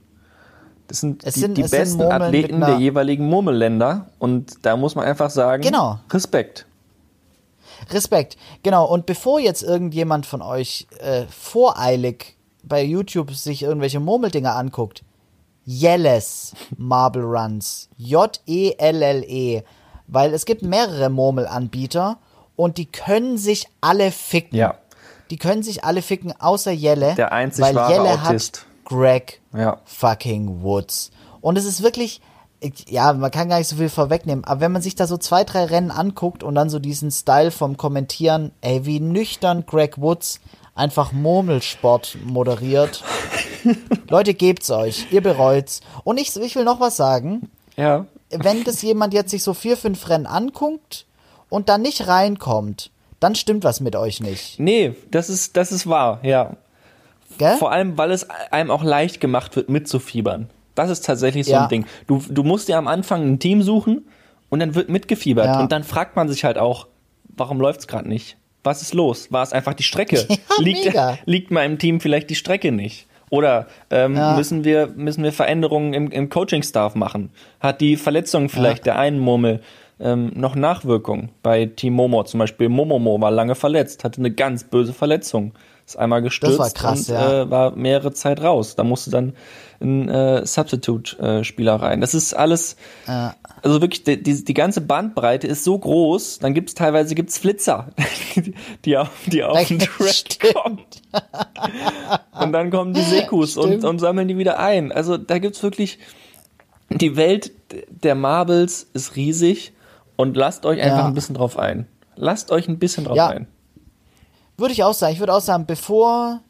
Das sind Es die, sind- die es sind besten mit Athleten der jeweiligen Murmelländer. Und da muss man einfach sagen, Genau. Respekt. Respekt. Genau, und bevor jetzt irgendjemand von euch äh, voreilig bei YouTube sich irgendwelche Murmeldinger anguckt, Yelles Marble Runs. J-E-L-L-E. Weil es gibt mehrere Murmelanbieter und die können sich alle ficken. Ja. Die können sich alle ficken, außer Jelle. Der einzig weil wahre Jelle Autist. hat Greg Ja. fucking Woods. Und es ist wirklich, ich- ja, man kann gar nicht so viel vorwegnehmen, aber wenn man sich da so zwei, drei Rennen anguckt und dann so diesen Style vom Kommentieren, ey, wie nüchtern Greg Woods einfach Murmelsport moderiert. Leute, gebt's euch, ihr bereut's. Und ich, ich will noch was sagen, Ja. wenn das jemand jetzt sich so vier, fünf Rennen anguckt und dann nicht reinkommt, dann stimmt was mit euch nicht. Nee, das ist, das ist wahr, ja. Gell? Vor allem, weil es einem auch leicht gemacht wird, mitzufiebern. Das ist tatsächlich so Ja. ein Ding. Du, du musst dir am Anfang ein Team suchen und dann wird mitgefiebert. Ja. Und dann fragt man sich halt auch, warum läuft's gerade nicht? Was ist los? War es einfach die Strecke? Ja, liegt, mega. liegt meinem Team vielleicht die Strecke nicht? Oder ähm, Ja. müssen, wir, müssen wir Veränderungen im, im Coaching-Staff machen? Hat die Verletzung vielleicht der einen Murmel ähm, noch Nachwirkungen? Bei Team Momo zum Beispiel. Momomo war lange verletzt, hatte eine ganz böse Verletzung. Ist einmal gestürzt war krass, und ja. äh, war mehrere Zeit raus. Da musste dann ein äh, Substitute-Spieler rein. Das ist alles, also wirklich, die, die, die ganze Bandbreite ist so groß, dann gibt's teilweise gibt's Flitzer, die, die auf, die auf den Track kommen. Und dann kommen die Sekus und, und sammeln die wieder ein. Also da gibt's wirklich, die Welt der Marbles ist riesig und lasst euch einfach Ja. ein bisschen drauf ein. Lasst euch ein bisschen drauf Ja. ein. Würde ich auch sagen. Ich würde auch sagen, bevor,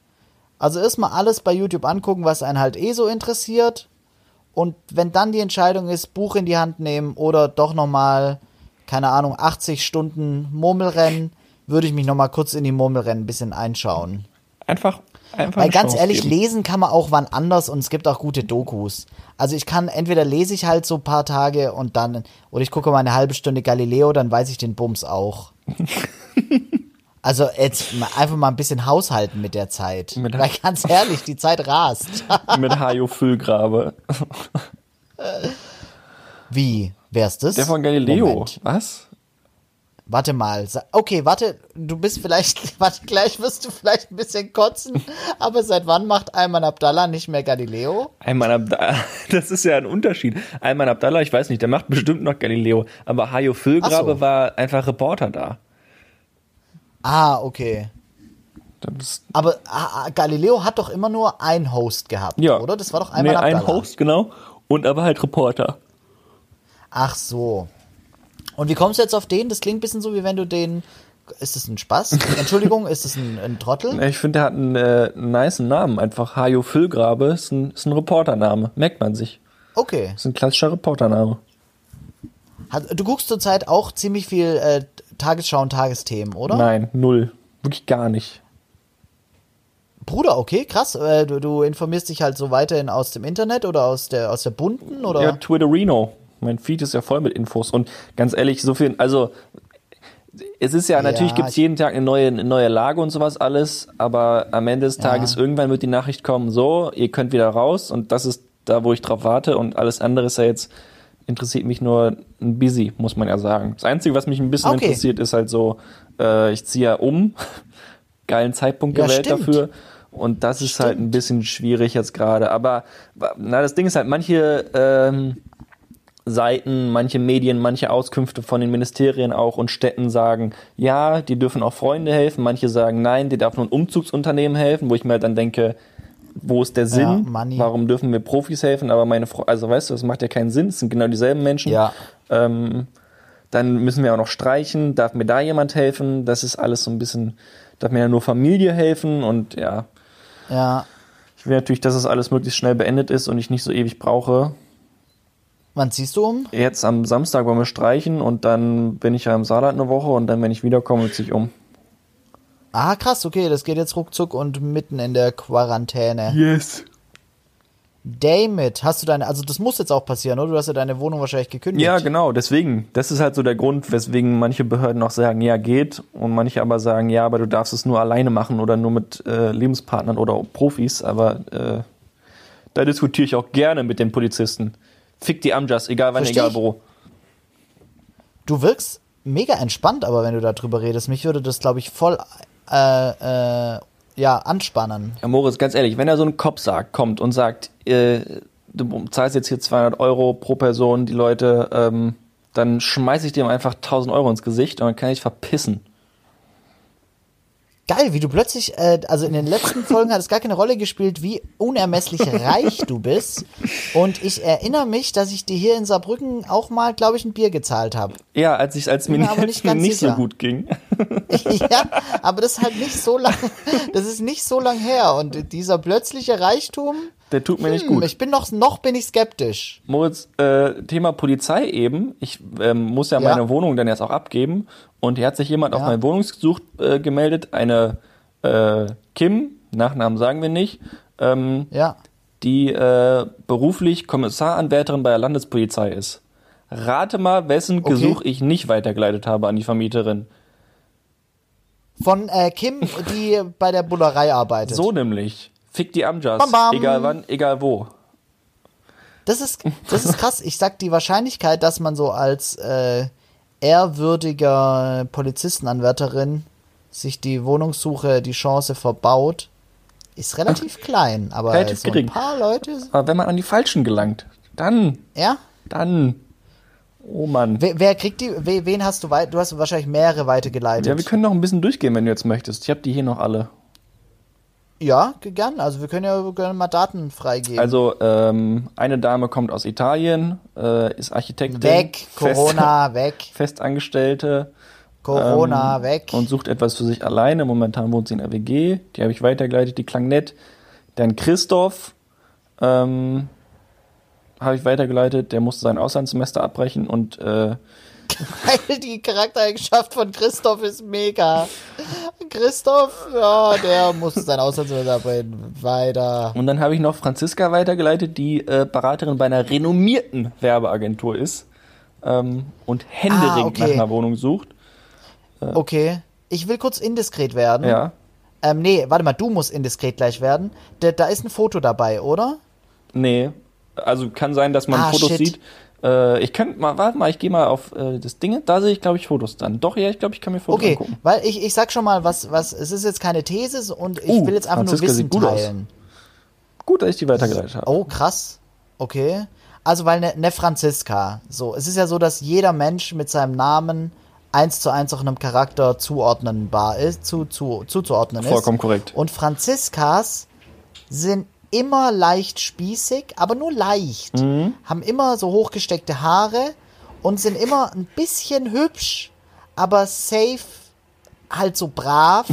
also erstmal alles bei YouTube angucken, was einen halt eh so interessiert. Und wenn dann die Entscheidung ist, Buch in die Hand nehmen oder doch nochmal, keine Ahnung, 80 Stunden Murmelrennen, würde ich mich nochmal kurz in die Murmelrennen ein bisschen einschauen. Einfach, einfach Weil ganz Chance ehrlich, geben. lesen kann man auch wann anders und es gibt auch gute Dokus. Also ich kann, entweder lese ich halt so ein paar Tage und dann, oder ich gucke mal eine halbe Stunde Galileo, dann weiß ich den Bums auch. also jetzt mal, einfach mal ein bisschen haushalten mit der Zeit. Mit- Weil ganz ehrlich, die Zeit rast. mit Hajo Füllgrabe. Wie? Wär's das? Der von Galileo. Moment. Was? Warte mal. Okay, warte, du bist vielleicht, warte, gleich wirst du vielleicht ein bisschen kotzen, aber seit wann macht Ayman Abdallah nicht mehr Galileo? Ayman Abdallah, das ist ja ein Unterschied. Ayman Abdallah, ich weiß nicht, der macht bestimmt noch Galileo, aber Hajo Füllgrabe so. war einfach Reporter da. Ah, okay. Aber ah, ah, Galileo hat doch immer nur ein Host gehabt, ja. oder? Das war doch nee, einmal ein Host, genau. Und aber halt Reporter. Ach so. Und wie kommst du jetzt auf den? Das klingt ein bisschen so, wie wenn du den. Ist das ein Spaß? Entschuldigung, ist das ein, ein Trottel? Ich finde, der hat einen, äh, einen niceen Namen. Einfach Hajo Füllgrabe ist ein, ist ein Reportername. Merkt man sich. Okay. Ist ein klassischer Reportername. Du guckst zurzeit auch ziemlich viel äh, Tagesschau und Tagesthemen, oder? Nein, null. Wirklich gar nicht. Bruder, okay, krass. Äh, du, du informierst dich halt so weiterhin aus dem Internet oder aus der aus der bunten oder? Ja, Twitterino. Mein Feed ist ja voll mit Infos. Und ganz ehrlich, so viel, also es ist ja, natürlich Ja, gibt es jeden Tag eine neue, eine neue Lage und sowas alles, aber am Ende des Tages irgendwann wird die Nachricht kommen, so, ihr könnt wieder raus und das ist da, wo ich drauf warte und alles andere ist ja jetzt, interessiert mich nur ein busy, muss man ja sagen. Das Einzige, was mich ein bisschen Okay. interessiert, ist halt so, äh, ich ziehe ja um, geilen Zeitpunkt Ja, gewählt stimmt. dafür. Und das ist halt ein bisschen schwierig jetzt gerade. Aber na, das Ding ist halt, manche ähm, Seiten, manche Medien, manche Auskünfte von den Ministerien auch und Städten sagen, ja, die dürfen auch Freunde helfen. Manche sagen, nein, die darf nur ein Umzugsunternehmen helfen, wo ich mir halt dann denke, wo ist der Sinn? Money. Warum dürfen mir Profis helfen? Aber meine Frau, also weißt du, das macht ja keinen Sinn. Es sind genau dieselben Menschen. Ja. Ähm, dann müssen wir auch noch streichen. Darf mir da jemand helfen? Das ist alles so ein bisschen, darf mir ja nur Familie helfen und ja. Ja. Ich will natürlich, dass es alles möglichst schnell beendet ist und ich nicht so ewig brauche. Wann ziehst du um? Jetzt am Samstag wollen wir streichen und dann bin ich ja im Saarland eine Woche und dann, wenn ich wiederkomme, ziehe ich um. Ah, krass, okay, das geht jetzt ruckzuck und mitten in der Quarantäne. Yes. Damit, hast du deine, also das muss jetzt auch passieren, oder? Du hast ja deine Wohnung wahrscheinlich gekündigt. Ja, genau, deswegen. Das ist halt so der Grund, weswegen manche Behörden auch sagen, ja, geht. Und manche aber sagen, ja, aber du darfst es nur alleine machen oder nur mit äh, Lebenspartnern oder Profis. Aber äh, da diskutiere ich auch gerne mit den Polizisten. Fick die Amjas, egal wann, Versteh egal wo. Du wirkst mega entspannt, aber wenn du darüber redest, mich würde das, glaube ich, voll äh, äh, ja, anspannen. Ja, Moritz, ganz ehrlich, wenn da so ein Kopfsack kommt und sagt, äh, du zahlst jetzt hier 200 Euro pro Person, die Leute, ähm, dann schmeiße ich dem einfach 1000 Euro ins Gesicht und dann kann ich verpissen. Geil, wie du plötzlich, äh, also in den letzten Folgen hat es gar keine Rolle gespielt, wie unermesslich reich du bist. Und ich erinnere mich, dass ich dir hier in Saarbrücken auch mal, glaube ich, ein Bier gezahlt habe. Ja, als ich, als mir mir aber nicht, nicht ganz nicht so gut ging. ja, aber das ist halt nicht so lang, das ist nicht so lang her. Und dieser plötzliche Reichtum, Der tut mir nicht hm, gut. ich bin noch, noch bin ich skeptisch. Moritz, äh, Thema Polizei eben. Ich ähm, muss ja, Ja. meine Wohnung dann erst auch abgeben. Und hier hat sich jemand auf Ja. mein Wohnungsgesuch äh, gemeldet. Eine äh, Kim, Nachnamen sagen wir nicht, ähm, Ja. die äh, beruflich Kommissaranwärterin bei der Landespolizei ist. Rate mal, wessen Okay. Gesuch ich nicht weitergeleitet habe an die Vermieterin. Von äh, Kim, die bei der Bullerei arbeitet. So nämlich. Fick die Amjas. Bam, bam. Egal wann, egal wo. Das ist, das ist krass. Ich sag, die Wahrscheinlichkeit, dass man so als äh, ehrwürdiger Polizistenanwärterin sich die Wohnungssuche, die Chance verbaut, ist relativ klein. Aber Relativ so ein gering. paar Leute, Aber wenn man an die Falschen gelangt, dann, ja? dann. Oh Mann. Wer, wer kriegt die, we, wen hast du weit, du hast wahrscheinlich mehrere weitergeleitet. Ja, wir können noch ein bisschen durchgehen, wenn du jetzt möchtest. Ich habe die hier noch alle. Ja, gern. Also wir können ja gerne mal Daten freigeben. Also ähm, eine Dame kommt aus Italien, äh, ist Architektin, weg, Corona, weg, Fest, Festangestellte Corona, ähm, weg. und sucht etwas für sich alleine. Momentan wohnt sie in der WG. Die habe ich weitergeleitet, die klang nett. Dann Christoph ähm, habe ich weitergeleitet. Der musste sein Auslandssemester abbrechen und äh, Weil die Charaktereigenschaft von Christoph ist mega. Christoph, ja, der muss sein Auslandssemester abbrechen. Weiter. Und dann habe ich noch Franziska weitergeleitet, die äh, Beraterin bei einer renommierten Werbeagentur ist ähm, und händeringend Ah, okay. nach einer Wohnung sucht. Okay. Ich will kurz indiskret werden. Ja. Ähm, nee, warte mal, du musst indiskret gleich werden. Da, da ist ein Foto dabei, oder? Nee. Also kann sein, dass man Ah, Fotos shit. sieht. Äh, ich könnte mal, warte mal, ich gehe mal auf äh, das Ding. Da sehe ich, glaube ich, Fotos dann. Doch, ja, ich glaube, ich kann mir Fotos Okay, angucken. weil ich, ich sag schon mal, was, was, es ist jetzt keine These und ich Uh, will jetzt einfach Franziska nur Wissen gut aus. teilen. Gut, dass ich die weitergeleitet habe. Oh, krass. Okay. Also, weil eine ne Franziska, so, es ist ja so, dass jeder Mensch mit seinem Namen eins zu eins auch einem Charakter zuordnenbar ist, zu, zu, zuzuordnen ist. Vollkommen korrekt. Und Franziskas sind immer leicht spießig, aber nur leicht. Mhm. Haben immer so hochgesteckte Haare und sind immer ein bisschen hübsch, aber safe, halt so brav.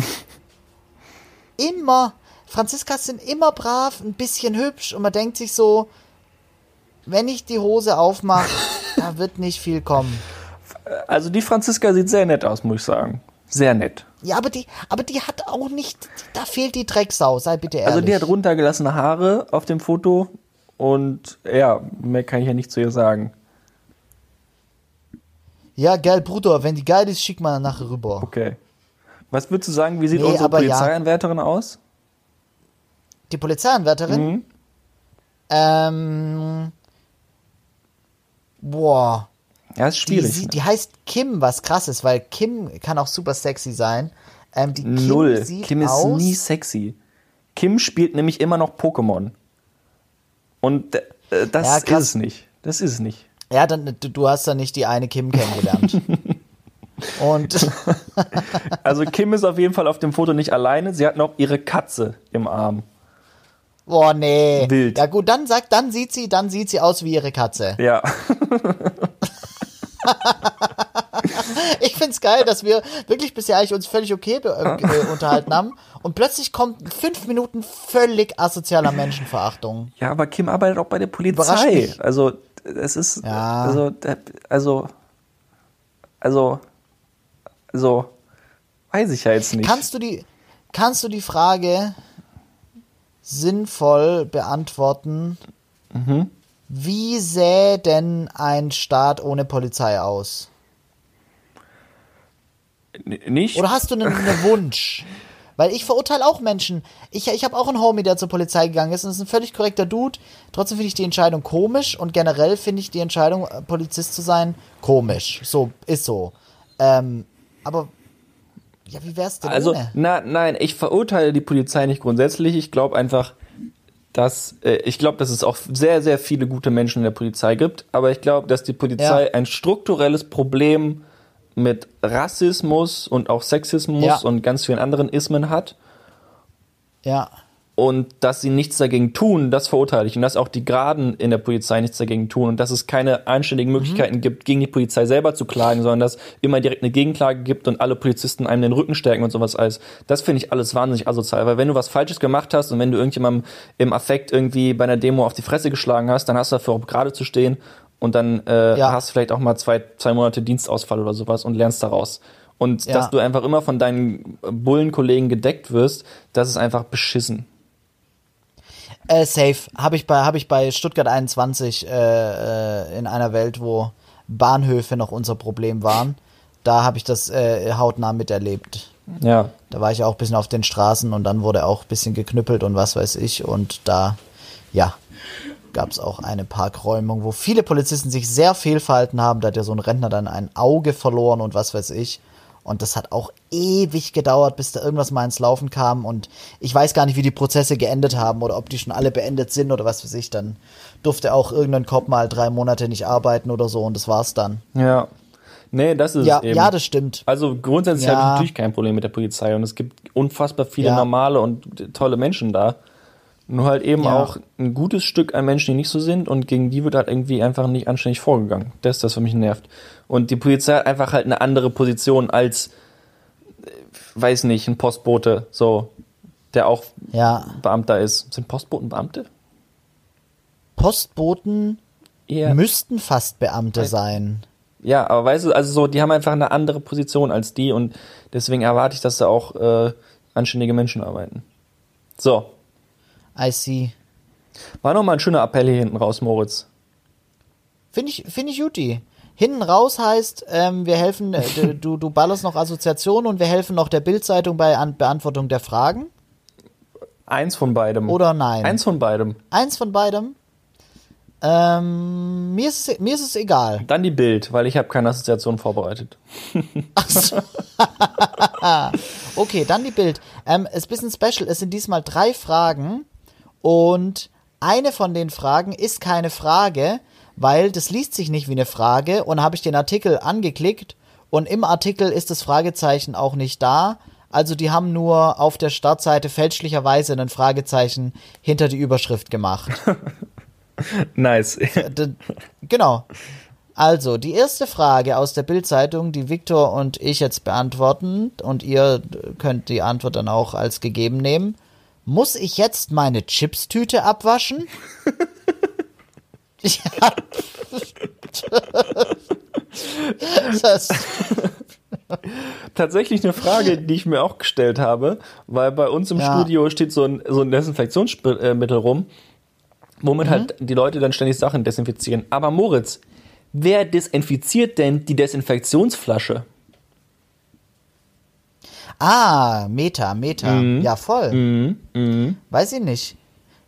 immer. Franziskas sind immer brav, ein bisschen hübsch und man denkt sich so, wenn ich die Hose aufmache, da wird nicht viel kommen. Also die Franziska sieht sehr nett aus, muss ich sagen. Sehr nett. Ja, aber die, aber die hat auch nicht, da fehlt die Drecksau, sei bitte ehrlich. Also die hat runtergelassene Haare auf dem Foto und ja, mehr kann ich ja nicht zu ihr sagen. Ja, geil, Bruder, wenn die geil ist, schick mal nachher rüber. Okay. Was würdest du sagen, wie sieht Nee, unsere aber ja. Polizeianwärterin aus? Die Polizeianwärterin? Mhm. Ähm. Boah. Ja, ist Die, schwierig. sie- die heißt Kim, was krass ist, weil Kim kann auch super sexy sein. Ähm, die Kim Null. sieht Kim ist aus, nie sexy. Kim spielt nämlich immer noch Pokémon. Und äh, das Ja, ist es nicht. Das ist es nicht. Ja, dann, du, du hast da nicht die eine Kim kennengelernt. Und Also Kim ist auf jeden Fall auf dem Foto nicht alleine. Sie hat noch ihre Katze im Arm. boah, nee. Wild. Ja gut, dann sagt, dann sieht sie, dann sieht sie aus wie ihre Katze. Ja. Ich find's geil, dass wir wirklich bisher eigentlich uns völlig okay äh, äh, unterhalten haben und plötzlich kommt fünf Minuten völlig asozialer Menschenverachtung. Ja, aber Kim arbeitet auch bei der Polizei. Also es ist Ja. also also also also weiß ich ja jetzt nicht. Kannst du die, kannst du die Frage sinnvoll beantworten? Mhm. Wie sähe denn ein Staat ohne Polizei aus? N- nicht? Oder hast du einen, einen Wunsch? Weil ich verurteile auch Menschen. Ich, ich habe auch einen Homie, der zur Polizei gegangen ist und ist ein völlig korrekter Dude. Trotzdem finde ich die Entscheidung komisch und generell finde ich die Entscheidung, äh, Polizist zu sein, komisch. So, ist so. Ähm, aber, ja, wie wär's denn Also, ohne? na, nein, ich verurteile die Polizei nicht grundsätzlich. Ich glaube einfach, dass äh, ich glaube, dass es auch sehr, sehr viele gute Menschen in der Polizei gibt, aber ich glaube, dass die Polizei Ja. ein strukturelles Problem mit Rassismus und auch Sexismus Ja. und ganz vielen anderen Ismen hat Ja. Und dass sie nichts dagegen tun, das verurteile ich. Und dass auch die Graden in der Polizei nichts dagegen tun und dass es keine anständigen Möglichkeiten gibt, gegen die Polizei selber zu klagen, sondern dass immer direkt eine Gegenklage gibt und alle Polizisten einem den Rücken stärken und sowas alles. Das finde ich alles wahnsinnig asozial, weil wenn du was Falsches gemacht hast und wenn du irgendjemandem im Affekt irgendwie bei einer Demo auf die Fresse geschlagen hast, dann hast du dafür auch gerade zu stehen und dann äh, Ja. hast du vielleicht auch mal zwei, zwei Monate Dienstausfall oder sowas und lernst daraus. Und Ja. dass du einfach immer von deinen Bullenkollegen gedeckt wirst, das ist einfach beschissen. Äh, safe. Habe ich bei, habe ich bei Stuttgart 21 äh, äh, in einer Welt, wo Bahnhöfe noch unser Problem waren. Da habe ich das äh, hautnah miterlebt. Ja, Da war ich auch ein bisschen auf den Straßen und dann wurde auch ein bisschen geknüppelt und was weiß ich. Und da, ja, gab es auch eine Parkräumung, wo viele Polizisten sich sehr fehlverhalten haben. Da hat ja so ein Rentner dann ein Auge verloren und was weiß ich. Und das hat auch ewig gedauert, bis da irgendwas mal ins Laufen kam. Und ich weiß gar nicht, wie die Prozesse geendet haben oder ob die schon alle beendet sind oder was weiß ich. Dann durfte auch irgendein Cop mal drei Monate nicht arbeiten oder so und das war's dann. ja. Nee, das ist Ja, eben. ja, das stimmt. also grundsätzlich Ja. habe ich natürlich kein Problem mit der Polizei und es gibt unfassbar viele Ja. normale und tolle Menschen da. Nur halt eben Ja. auch ein gutes Stück an Menschen, die nicht so sind und gegen die wird halt irgendwie einfach nicht anständig vorgegangen. Das ist das, was mich nervt. Und die Polizei hat einfach halt eine andere Position als, äh, weiß nicht, ein Postbote, so, der auch Ja, Beamter ist. Sind Postboten Beamte? Postboten Eher. müssten fast Beamte Weil- sein. Ja, aber weißt du, also so, die haben einfach eine andere Position als die und deswegen erwarte ich, dass da auch äh, anständige Menschen arbeiten. So, I see. war nochmal ein schöner Appell hier hinten raus, Moritz. Finde ich, finde ich Juti. Hinten raus heißt, ähm, wir helfen, äh, du- du, du ballerst noch Assoziationen und wir helfen noch der Bildzeitung bei An Beantwortung der Fragen. Eins von beidem. Oder nein? Eins von beidem. Eins von beidem. Ähm, mir, ist, es- mir ist es egal. Dann die Bild, weil ich habe keine Assoziation vorbereitet. Ach so. okay, dann die Bild. Ähm, ist ein bisschen special. Es sind diesmal drei Fragen und eine von den Fragen ist keine Frage, weil das liest sich nicht wie eine Frage und habe ich den Artikel angeklickt und im Artikel ist das Fragezeichen auch nicht da. Also die haben nur auf der Startseite fälschlicherweise ein Fragezeichen hinter die Überschrift gemacht. Nice. Genau. Also, die erste Frage aus der Bildzeitung, die Viktor und ich jetzt beantworten, und ihr könnt die Antwort dann auch als gegeben nehmen. Muss ich jetzt meine Chipstüte abwaschen? ja. das, Tatsächlich eine Frage, die ich mir auch gestellt habe, weil bei uns im Ja. Studio steht so ein, so ein Desinfektionsmittel rum, womit Mhm. halt die Leute dann ständig Sachen desinfizieren. Aber Moritz, wer desinfiziert denn die Desinfektionsflasche? Ah, Meta, Meta. Mhm. Ja, voll. Weiß ich nicht.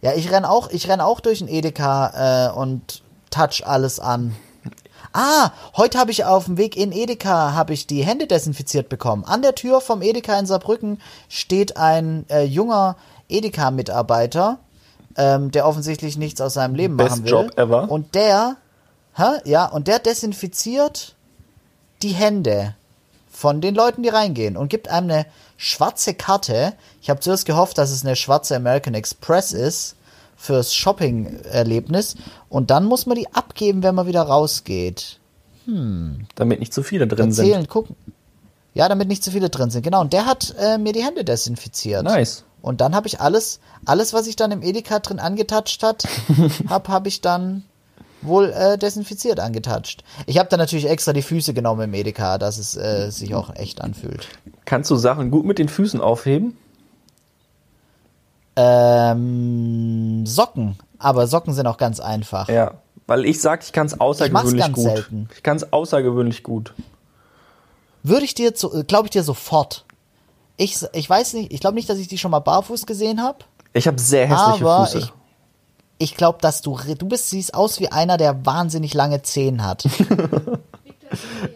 Ja, ich renn auch, ich renn auch durch den Edeka äh, und touch alles an. Ah, heute habe ich auf dem Weg in Edeka habe ich die Hände desinfiziert bekommen. An der Tür vom Edeka in Saarbrücken steht ein äh, junger Edeka-Mitarbeiter, ähm, der offensichtlich nichts aus seinem Leben Best machen will. Job ever. Und der, hä, ja, und der desinfiziert die Hände von den Leuten, die reingehen und gibt einem eine schwarze Karte. Ich habe zuerst gehofft, dass es eine schwarze American Express ist fürs Shopping-Erlebnis und dann muss man die abgeben, wenn man wieder rausgeht. Damit nicht zu viele drin sind. Erzählen, gucken. Ja, damit nicht zu viele drin sind. Genau. Und der hat äh, mir die Hände desinfiziert. Nice. Und dann habe ich alles, alles, was ich dann im Edeka drin angetatscht hat, hab, habe ich dann wohl äh, desinfiziert angetatscht. Ich habe dann natürlich extra die Füße genommen im Edeka, dass es äh, sich auch echt anfühlt. Kannst du Sachen gut mit den Füßen aufheben? Ähm, Socken. Aber Socken sind auch ganz einfach. Ja. Weil ich sag, ich kann es außergewöhnlich ganz gut. selten. Ich kann es außergewöhnlich gut. Würde ich dir, glaube ich dir sofort. Ich, ich weiß nicht, ich glaube nicht, dass ich die schon mal barfuß gesehen habe. Ich habe sehr hässliche Aber Füße. ich, ich glaube, dass du, du bist, siehst aus wie einer, der wahnsinnig lange Zehen hat.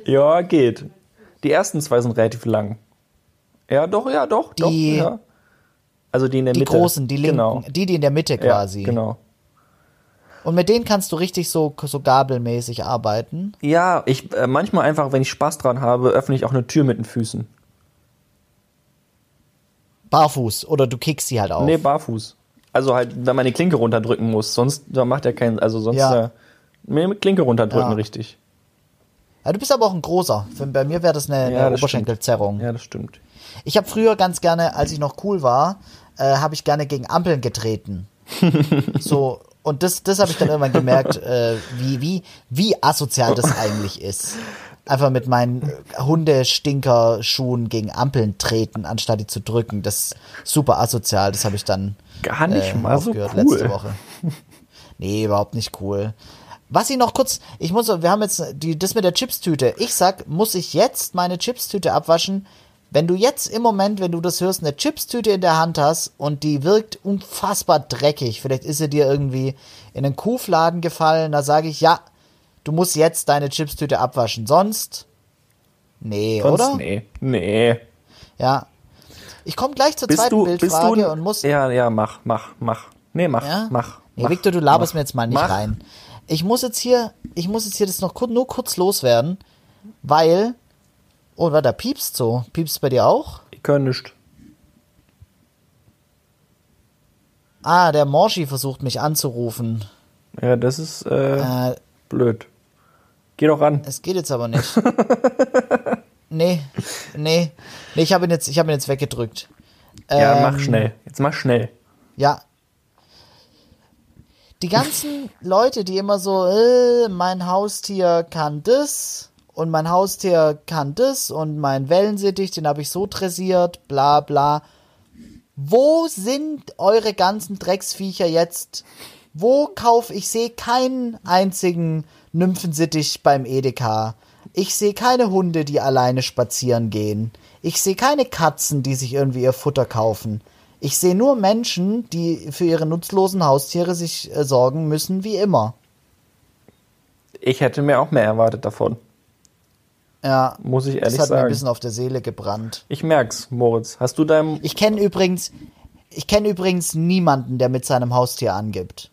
Ja, geht. Die ersten zwei sind relativ lang. Ja, doch, ja, doch, doch, Die- ja. Also die in der Die Mitte. großen, die linken, Genau. die, die in der Mitte quasi. Ja, genau. Und mit denen kannst du richtig so, so gabelmäßig arbeiten. Ja, ich äh, manchmal einfach, wenn ich Spaß dran habe, öffne ich auch eine Tür mit den Füßen. Barfuß. Oder du kickst sie halt auf. Nee, barfuß. Also halt, wenn man die Klinke runterdrücken muss, sonst da macht er keinen, also sonst Ja. äh, mit Klinke runterdrücken Ja. richtig. Ja, du bist aber auch ein großer. Für- Bei mir wäre das eine, Ja, eine das Oberschenkelzerrung. Ja, das stimmt. Ich habe früher ganz gerne, als ich noch cool war, äh, habe ich gerne gegen Ampeln getreten. so und das, das habe ich dann irgendwann gemerkt, äh, wie wie wie asozial das eigentlich ist. Einfach mit meinen äh, Hundestinker-Schuhen gegen Ampeln treten, anstatt die zu drücken. Das ist super asozial. Das habe ich dann Gar nicht äh, mal so aufgehört cool. letzte Woche. Nee, überhaupt nicht cool. Was ich noch kurz, ich muss, wir haben jetzt die, das mit der Chipstüte. Ich sag, muss ich jetzt meine Chipstüte abwaschen? Wenn du jetzt im Moment, wenn du das hörst, eine Chipstüte in der Hand hast und die wirkt unfassbar dreckig, vielleicht ist sie dir irgendwie in einen Kuhfladen gefallen, da sage ich, ja, du musst jetzt deine Chipstüte abwaschen. Sonst, nee, Sonst, oder? nee. Nee. Ja. Ich komme gleich zur Bist zweiten du, bist Bildfrage du, und muss. ja, ja, mach, mach, mach. Nee, mach, Ja? mach. Nee, mach, Victor, du laberst mach, mir jetzt mal nicht mach. rein. Ich muss jetzt hier, ich muss jetzt hier das noch kur nur kurz loswerden, weil, oh, da piepst so. Piepst bei dir auch? Ich kann nicht. Ah, der Morschi versucht mich anzurufen. Ja, das ist äh, Äh, blöd. Geh doch ran. es geht jetzt aber nicht. nee, nee. Nee, ich habe ihn jetzt, ich habe ihn jetzt weggedrückt. Ja, Ähm, mach schnell. Jetzt mach schnell. Ja. Die ganzen Leute, die immer so, äh, mein Haustier kann das und mein Haustier kann das und mein Wellensittich, den habe ich so dressiert, bla bla. Wo sind eure ganzen Drecksviecher jetzt? Wo kauf ich sehe keinen einzigen Nymphensittich beim Edeka. Ich sehe keine Hunde, die alleine spazieren gehen. Ich sehe keine Katzen, die sich irgendwie ihr Futter kaufen. Ich sehe nur Menschen, die für ihre nutzlosen Haustiere sich äh, sorgen müssen, wie immer. Ich hätte mir auch mehr erwartet davon. Ja, Muss ich ehrlich das hat mir ein sagen. bisschen auf der Seele gebrannt. Ich merk's, Moritz. Hast du deinem. Ich kenne übrigens, ich kenne übrigens niemanden, der mit seinem Haustier angibt.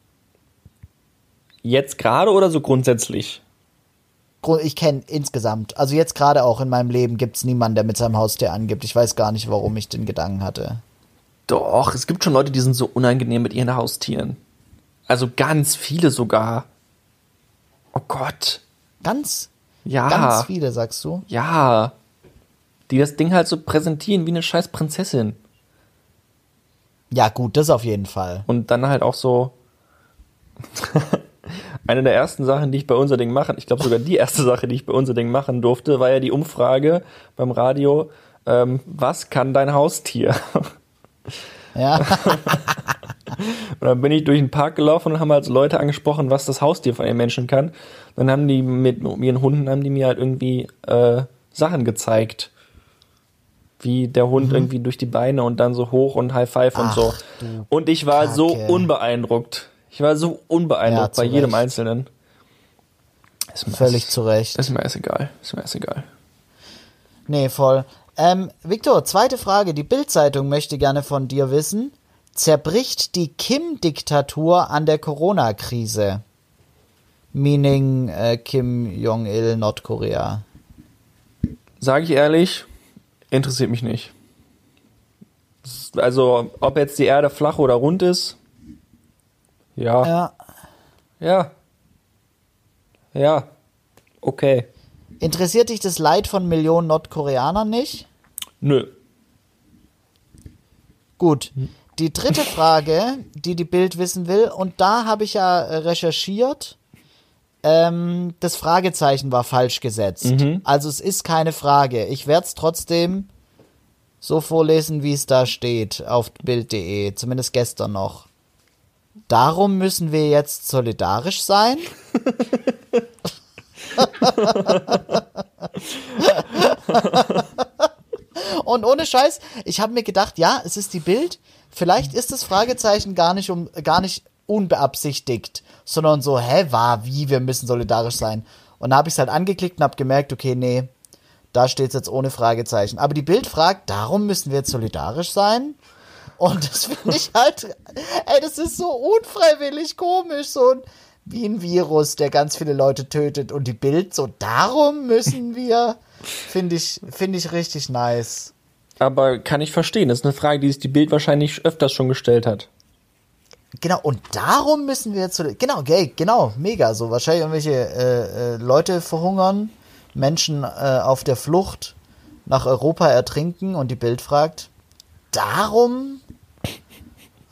Jetzt gerade oder so grundsätzlich? Grund- Ich kenne insgesamt, also jetzt gerade auch in meinem Leben gibt es niemanden, der mit seinem Haustier angibt. Ich weiß gar nicht, warum ich den Gedanken hatte. Doch, es gibt schon Leute, die sind so unangenehm mit ihren Haustieren. Also ganz viele sogar. Oh Gott. Ganz, Ja. ganz viele, sagst du? Ja. Die das Ding halt so präsentieren wie eine scheiß Prinzessin. Ja, gut, das auf jeden Fall. Und dann halt auch so. Eine der ersten Sachen, die ich bei unser Ding machen, ich glaube sogar die erste Sache, die ich bei unser Ding machen durfte, war ja die Umfrage beim Radio, ähm, was kann dein Haustier? Ja, Und dann bin ich durch den Park gelaufen und haben halt so Leute angesprochen, was das Haustier von den Menschen kann. Dann haben die mit ihren Hunden, haben die mir halt irgendwie äh, Sachen gezeigt. Wie der Hund Mhm. irgendwie durch die Beine und dann so hoch und High Five und so. Und ich war so Kacke. unbeeindruckt. Ich war so unbeeindruckt Ja, bei jedem Recht. Einzelnen. Ist mir völlig erst- zu Recht. Ist mir erst egal. Ist mir erst egal. Nee, voll. Ähm, Victor, zweite Frage. Die Bild-Zeitung möchte gerne von dir wissen. Zerbricht die Kim-Diktatur an der Corona-Krise? Meaning äh, Kim Jong-il, Nordkorea. Sage ich ehrlich, interessiert mich nicht. Also, ob jetzt die Erde flach oder rund ist, ja, Ja. ja, ja, okay, Interessiert dich das Leid von Millionen Nordkoreanern nicht? nö. Gut. Die dritte Frage, die die Bild wissen will, und da habe ich ja äh, recherchiert, ähm, das Fragezeichen war falsch gesetzt. Also es ist keine Frage. Ich werde es trotzdem so vorlesen, wie es da steht auf bild.de, zumindest gestern noch. Darum müssen wir jetzt solidarisch sein? Und ohne Scheiß, ich habe mir gedacht, ja, es ist die Bild. Vielleicht ist das Fragezeichen gar nicht um gar nicht unbeabsichtigt, sondern so, hä, war wie, wir müssen solidarisch sein. Und da habe ich es halt angeklickt und habe gemerkt, okay, nee, da steht es jetzt ohne Fragezeichen. Aber die Bild fragt, darum müssen wir jetzt solidarisch sein? Und das finde ich halt, ey, das ist so unfreiwillig komisch, so ein, wie ein Virus, der ganz viele Leute tötet und die Bild so, darum müssen wir, finde ich, finde ich richtig nice. Aber kann ich verstehen. Das ist eine Frage, die sich die Bild wahrscheinlich öfters schon gestellt hat. Genau, und darum müssen wir jetzt zu, genau, gay, genau, mega, so wahrscheinlich irgendwelche äh, äh, Leute verhungern, Menschen äh, auf der Flucht nach Europa ertrinken und die Bild fragt, darum?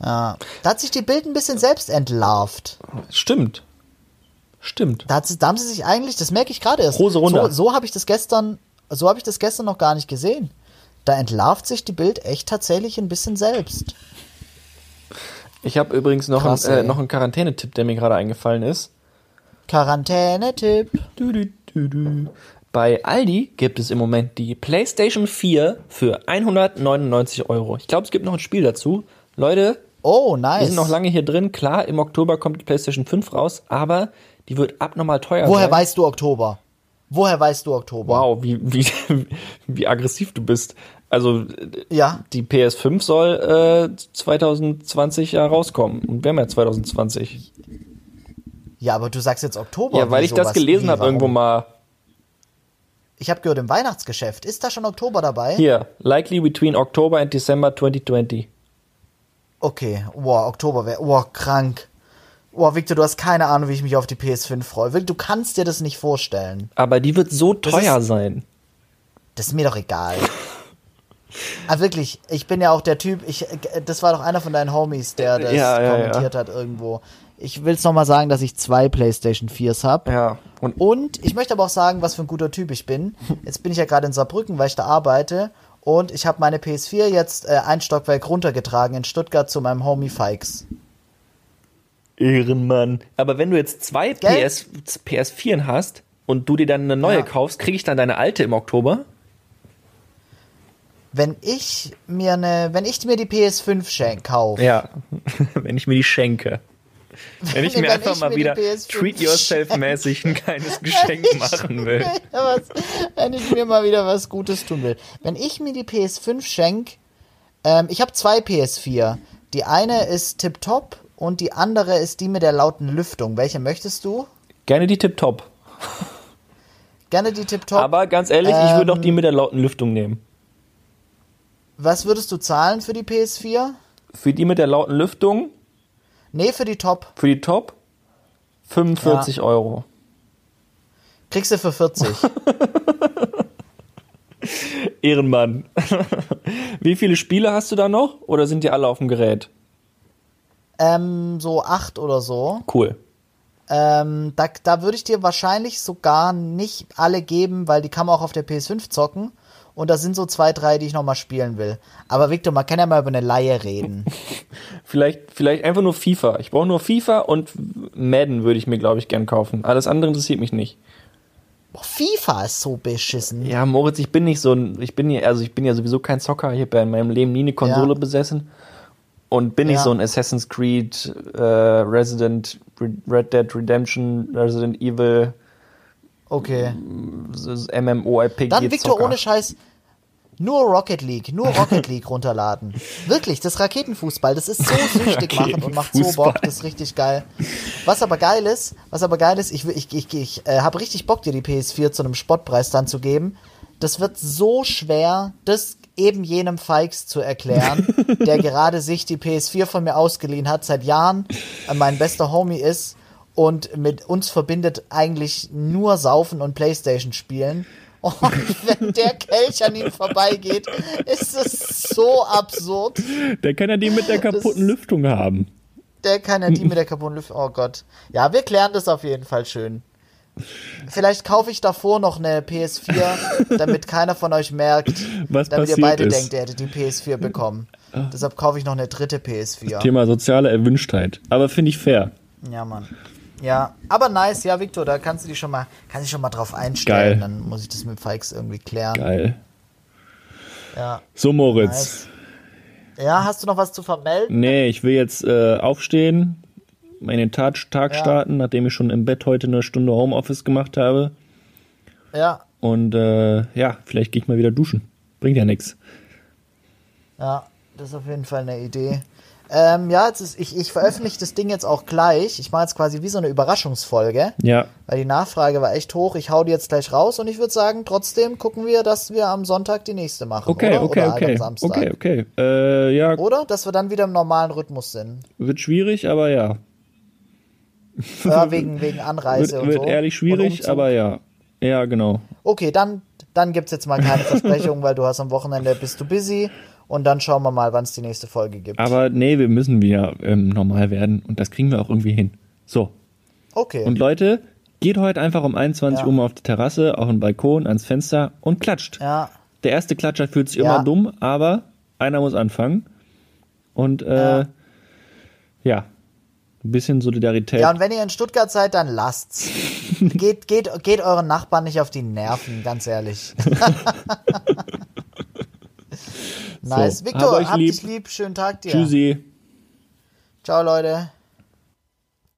Ja, da hat sich die Bild ein bisschen selbst entlarvt. Stimmt. Stimmt. Da, sie, da haben sie sich eigentlich, das merke ich gerade erst. Hose runter. So, so habe ich das gestern, so habe ich das gestern noch gar nicht gesehen. Da entlarvt sich die Bild echt tatsächlich ein bisschen selbst. Ich habe übrigens noch, Krass, einen, äh, noch einen Quarantänetipp, der mir gerade eingefallen ist. Quarantäne-Tipp. Bei Aldi gibt es im Moment die PlayStation 4 für 199 Euro. Ich glaube, es gibt noch ein Spiel dazu. Leute, Oh, wir nice. sind noch lange hier drin. Klar, im Oktober kommt die PlayStation 5 raus, aber die wird abnormal teuer Woher sein. weißt du Oktober? Woher weißt du Oktober? Wow, wie, wie, wie aggressiv du bist. Also, Ja, die PS5 soll äh, 2020 ja rauskommen. Und wir haben ja 2020. ja, aber du sagst jetzt Oktober. Ja, weil ich das gelesen habe irgendwo mal. Ich habe gehört, im Weihnachtsgeschäft. Ist da schon Oktober dabei? Hier, likely between October and December 2020. Okay, wow, Oktober wäre, wow, krank. Wow, Victor, du hast keine Ahnung, wie ich mich auf die PS5 freue. Du kannst dir das nicht vorstellen. Aber die wird so Das teuer ist- sein. Das ist mir doch egal. Ah, wirklich, ich bin ja auch der Typ, ich, das war doch einer von deinen Homies, der das Ja, ja, kommentiert hat irgendwo. Ich will es nochmal sagen, dass ich zwei PlayStation 4s habe. Ja. Und Und ich möchte aber auch sagen, was für ein guter Typ ich bin. Jetzt bin ich ja gerade in Saarbrücken, weil ich da arbeite. Und ich habe meine PS4 jetzt äh, ein Stockwerk runtergetragen in Stuttgart zu meinem Homie Fikes. Ehrenmann. Aber wenn du jetzt zwei Gell? PS, PS4 hast und du dir dann eine neue Ja. kaufst, kriege ich dann deine alte im Oktober? Wenn ich mir eine, wenn ich mir die PS5 schenk, kaufe, Ja. wenn ich mir die schenke. Wenn ich mir Wenn einfach ich mal mir wieder PS5 treat yourself mäßig ein kleines Geschenk machen will. was, wenn ich mir mal wieder was Gutes tun will. Wenn ich mir die PS5 schenk, ähm, ich habe zwei PS4. Die eine ist tipptopp und die andere ist die mit der lauten Lüftung. Welche möchtest du? Gerne die Tip-Top. Gerne die tipptopp. Aber ganz ehrlich, ich würde Ähm, auch die mit der lauten Lüftung nehmen. Was würdest du zahlen für die PS4? Für die mit der lauten Lüftung, Nee, für die Top. für die Top, 45 Euro. Kriegst du für 40. Ehrenmann. Wie viele Spiele hast du da noch? Oder sind die alle auf dem Gerät? ähm, so 8 oder so. Cool. Ähm, da, da würde ich dir wahrscheinlich sogar nicht alle geben, weil die kann man auch auf der PS5 zocken. Und da sind so zwei, drei, die ich nochmal spielen will. Aber Victor, man kann ja mal über eine Laie reden. Vielleicht, vielleicht einfach nur FIFA. Ich brauche nur FIFA und Madden würde ich mir, glaube ich, gern kaufen. Alles andere interessiert mich nicht. Boah, FIFA ist so beschissen. Ja, Moritz, ich bin nicht so ein, ich bin ja, also ich bin ja sowieso kein Zocker. Ich habe ja in meinem Leben nie eine Konsole Ja. besessen. Und bin nicht Ja. so ein Assassin's Creed, äh, Resident, Red Dead Redemption, Resident Evil, Okay. MMORPG. Dann, Victor, ohne Scheiß. Nur Rocket League, nur Rocket League runterladen. Wirklich, das Raketenfußball, das ist so süchtig machend und macht so. Bock, das ist richtig geil. Was aber geil ist, was aber geil ist, ich, will- ich, ich, ich äh, habe richtig Bock, dir die PS4 zu einem Spottpreis dann zu geben. Das wird so schwer, das eben jenem Fikes zu erklären, der gerade sich die PS4 von mir ausgeliehen hat, seit Jahren äh, mein bester Homie ist und mit uns verbindet eigentlich nur Saufen und Playstation spielen. Und wenn der Kelch an ihm vorbeigeht, ist es so absurd. Der kann ja die mit der kaputten Lüftung haben. Der kann ja die mit der kaputten Lüftung. Oh Gott. Ja, wir klären das auf jeden Fall schön. Vielleicht kaufe ich davor noch eine PS4, damit keiner von euch merkt, Was damit ihr beide ist. denkt, ihr hättet die PS4 bekommen. Deshalb kaufe ich noch eine dritte PS4. Thema soziale Erwünschtheit. Aber finde ich fair. Ja, Mann. Ja, aber nice, ja, Victor, da kannst du dich schon mal, kannst dich schon mal drauf einstellen. Geil. Dann muss ich das mit Fikes irgendwie klären. Geil. Ja. So, Moritz. Nice. Ja, hast du noch was zu vermelden? Nee, ich will jetzt äh, aufstehen, meinen Tag, Tag Ja. starten, nachdem ich schon im Bett heute eine Stunde Homeoffice gemacht habe. Ja, Und äh, ja, vielleicht gehe ich mal wieder duschen. Bringt ja nichts. ja. Das ist auf jeden Fall eine Idee. Ähm, ja, jetzt ist, ich, ich veröffentliche das Ding jetzt auch gleich. Ich mache jetzt quasi wie so eine Überraschungsfolge, Ja. weil die Nachfrage war echt hoch. Ich hau die jetzt gleich raus und ich würde sagen, trotzdem gucken wir, dass wir am Sonntag die nächste machen. Okay, oder? okay, oder halt okay. am Samstag. Okay, okay. Äh, ja, Oder? Dass wir dann wieder im normalen Rhythmus sind. wird schwierig, aber ja. Ja, wegen, wegen Anreise Wird, und wird so. ehrlich Und schwierig, aber ja. Ja, genau. Okay, dann, dann gibt's jetzt mal keine Versprechung, weil du hast am Wochenende bist du busy. Und dann schauen wir mal, wann es die nächste Folge gibt. Aber nee, wir müssen wieder ähm, normal werden und das kriegen wir auch irgendwie hin. So. okay. Und Leute, geht heute einfach um 21 Ja. Uhr mal auf die Terrasse, auf den Balkon, ans Fenster und klatscht. ja. Der erste Klatscher fühlt sich Ja. immer dumm, aber einer muss anfangen. Und äh, Ja. ja, ein bisschen Solidarität. Ja, und wenn ihr in Stuttgart seid, dann lasst's. geht, geht, geht euren Nachbarn nicht auf die Nerven, ganz ehrlich. nice. So, Victor, hab hab lieb. dich lieb. Schönen Tag dir. Tschüssi. Ciao, Leute.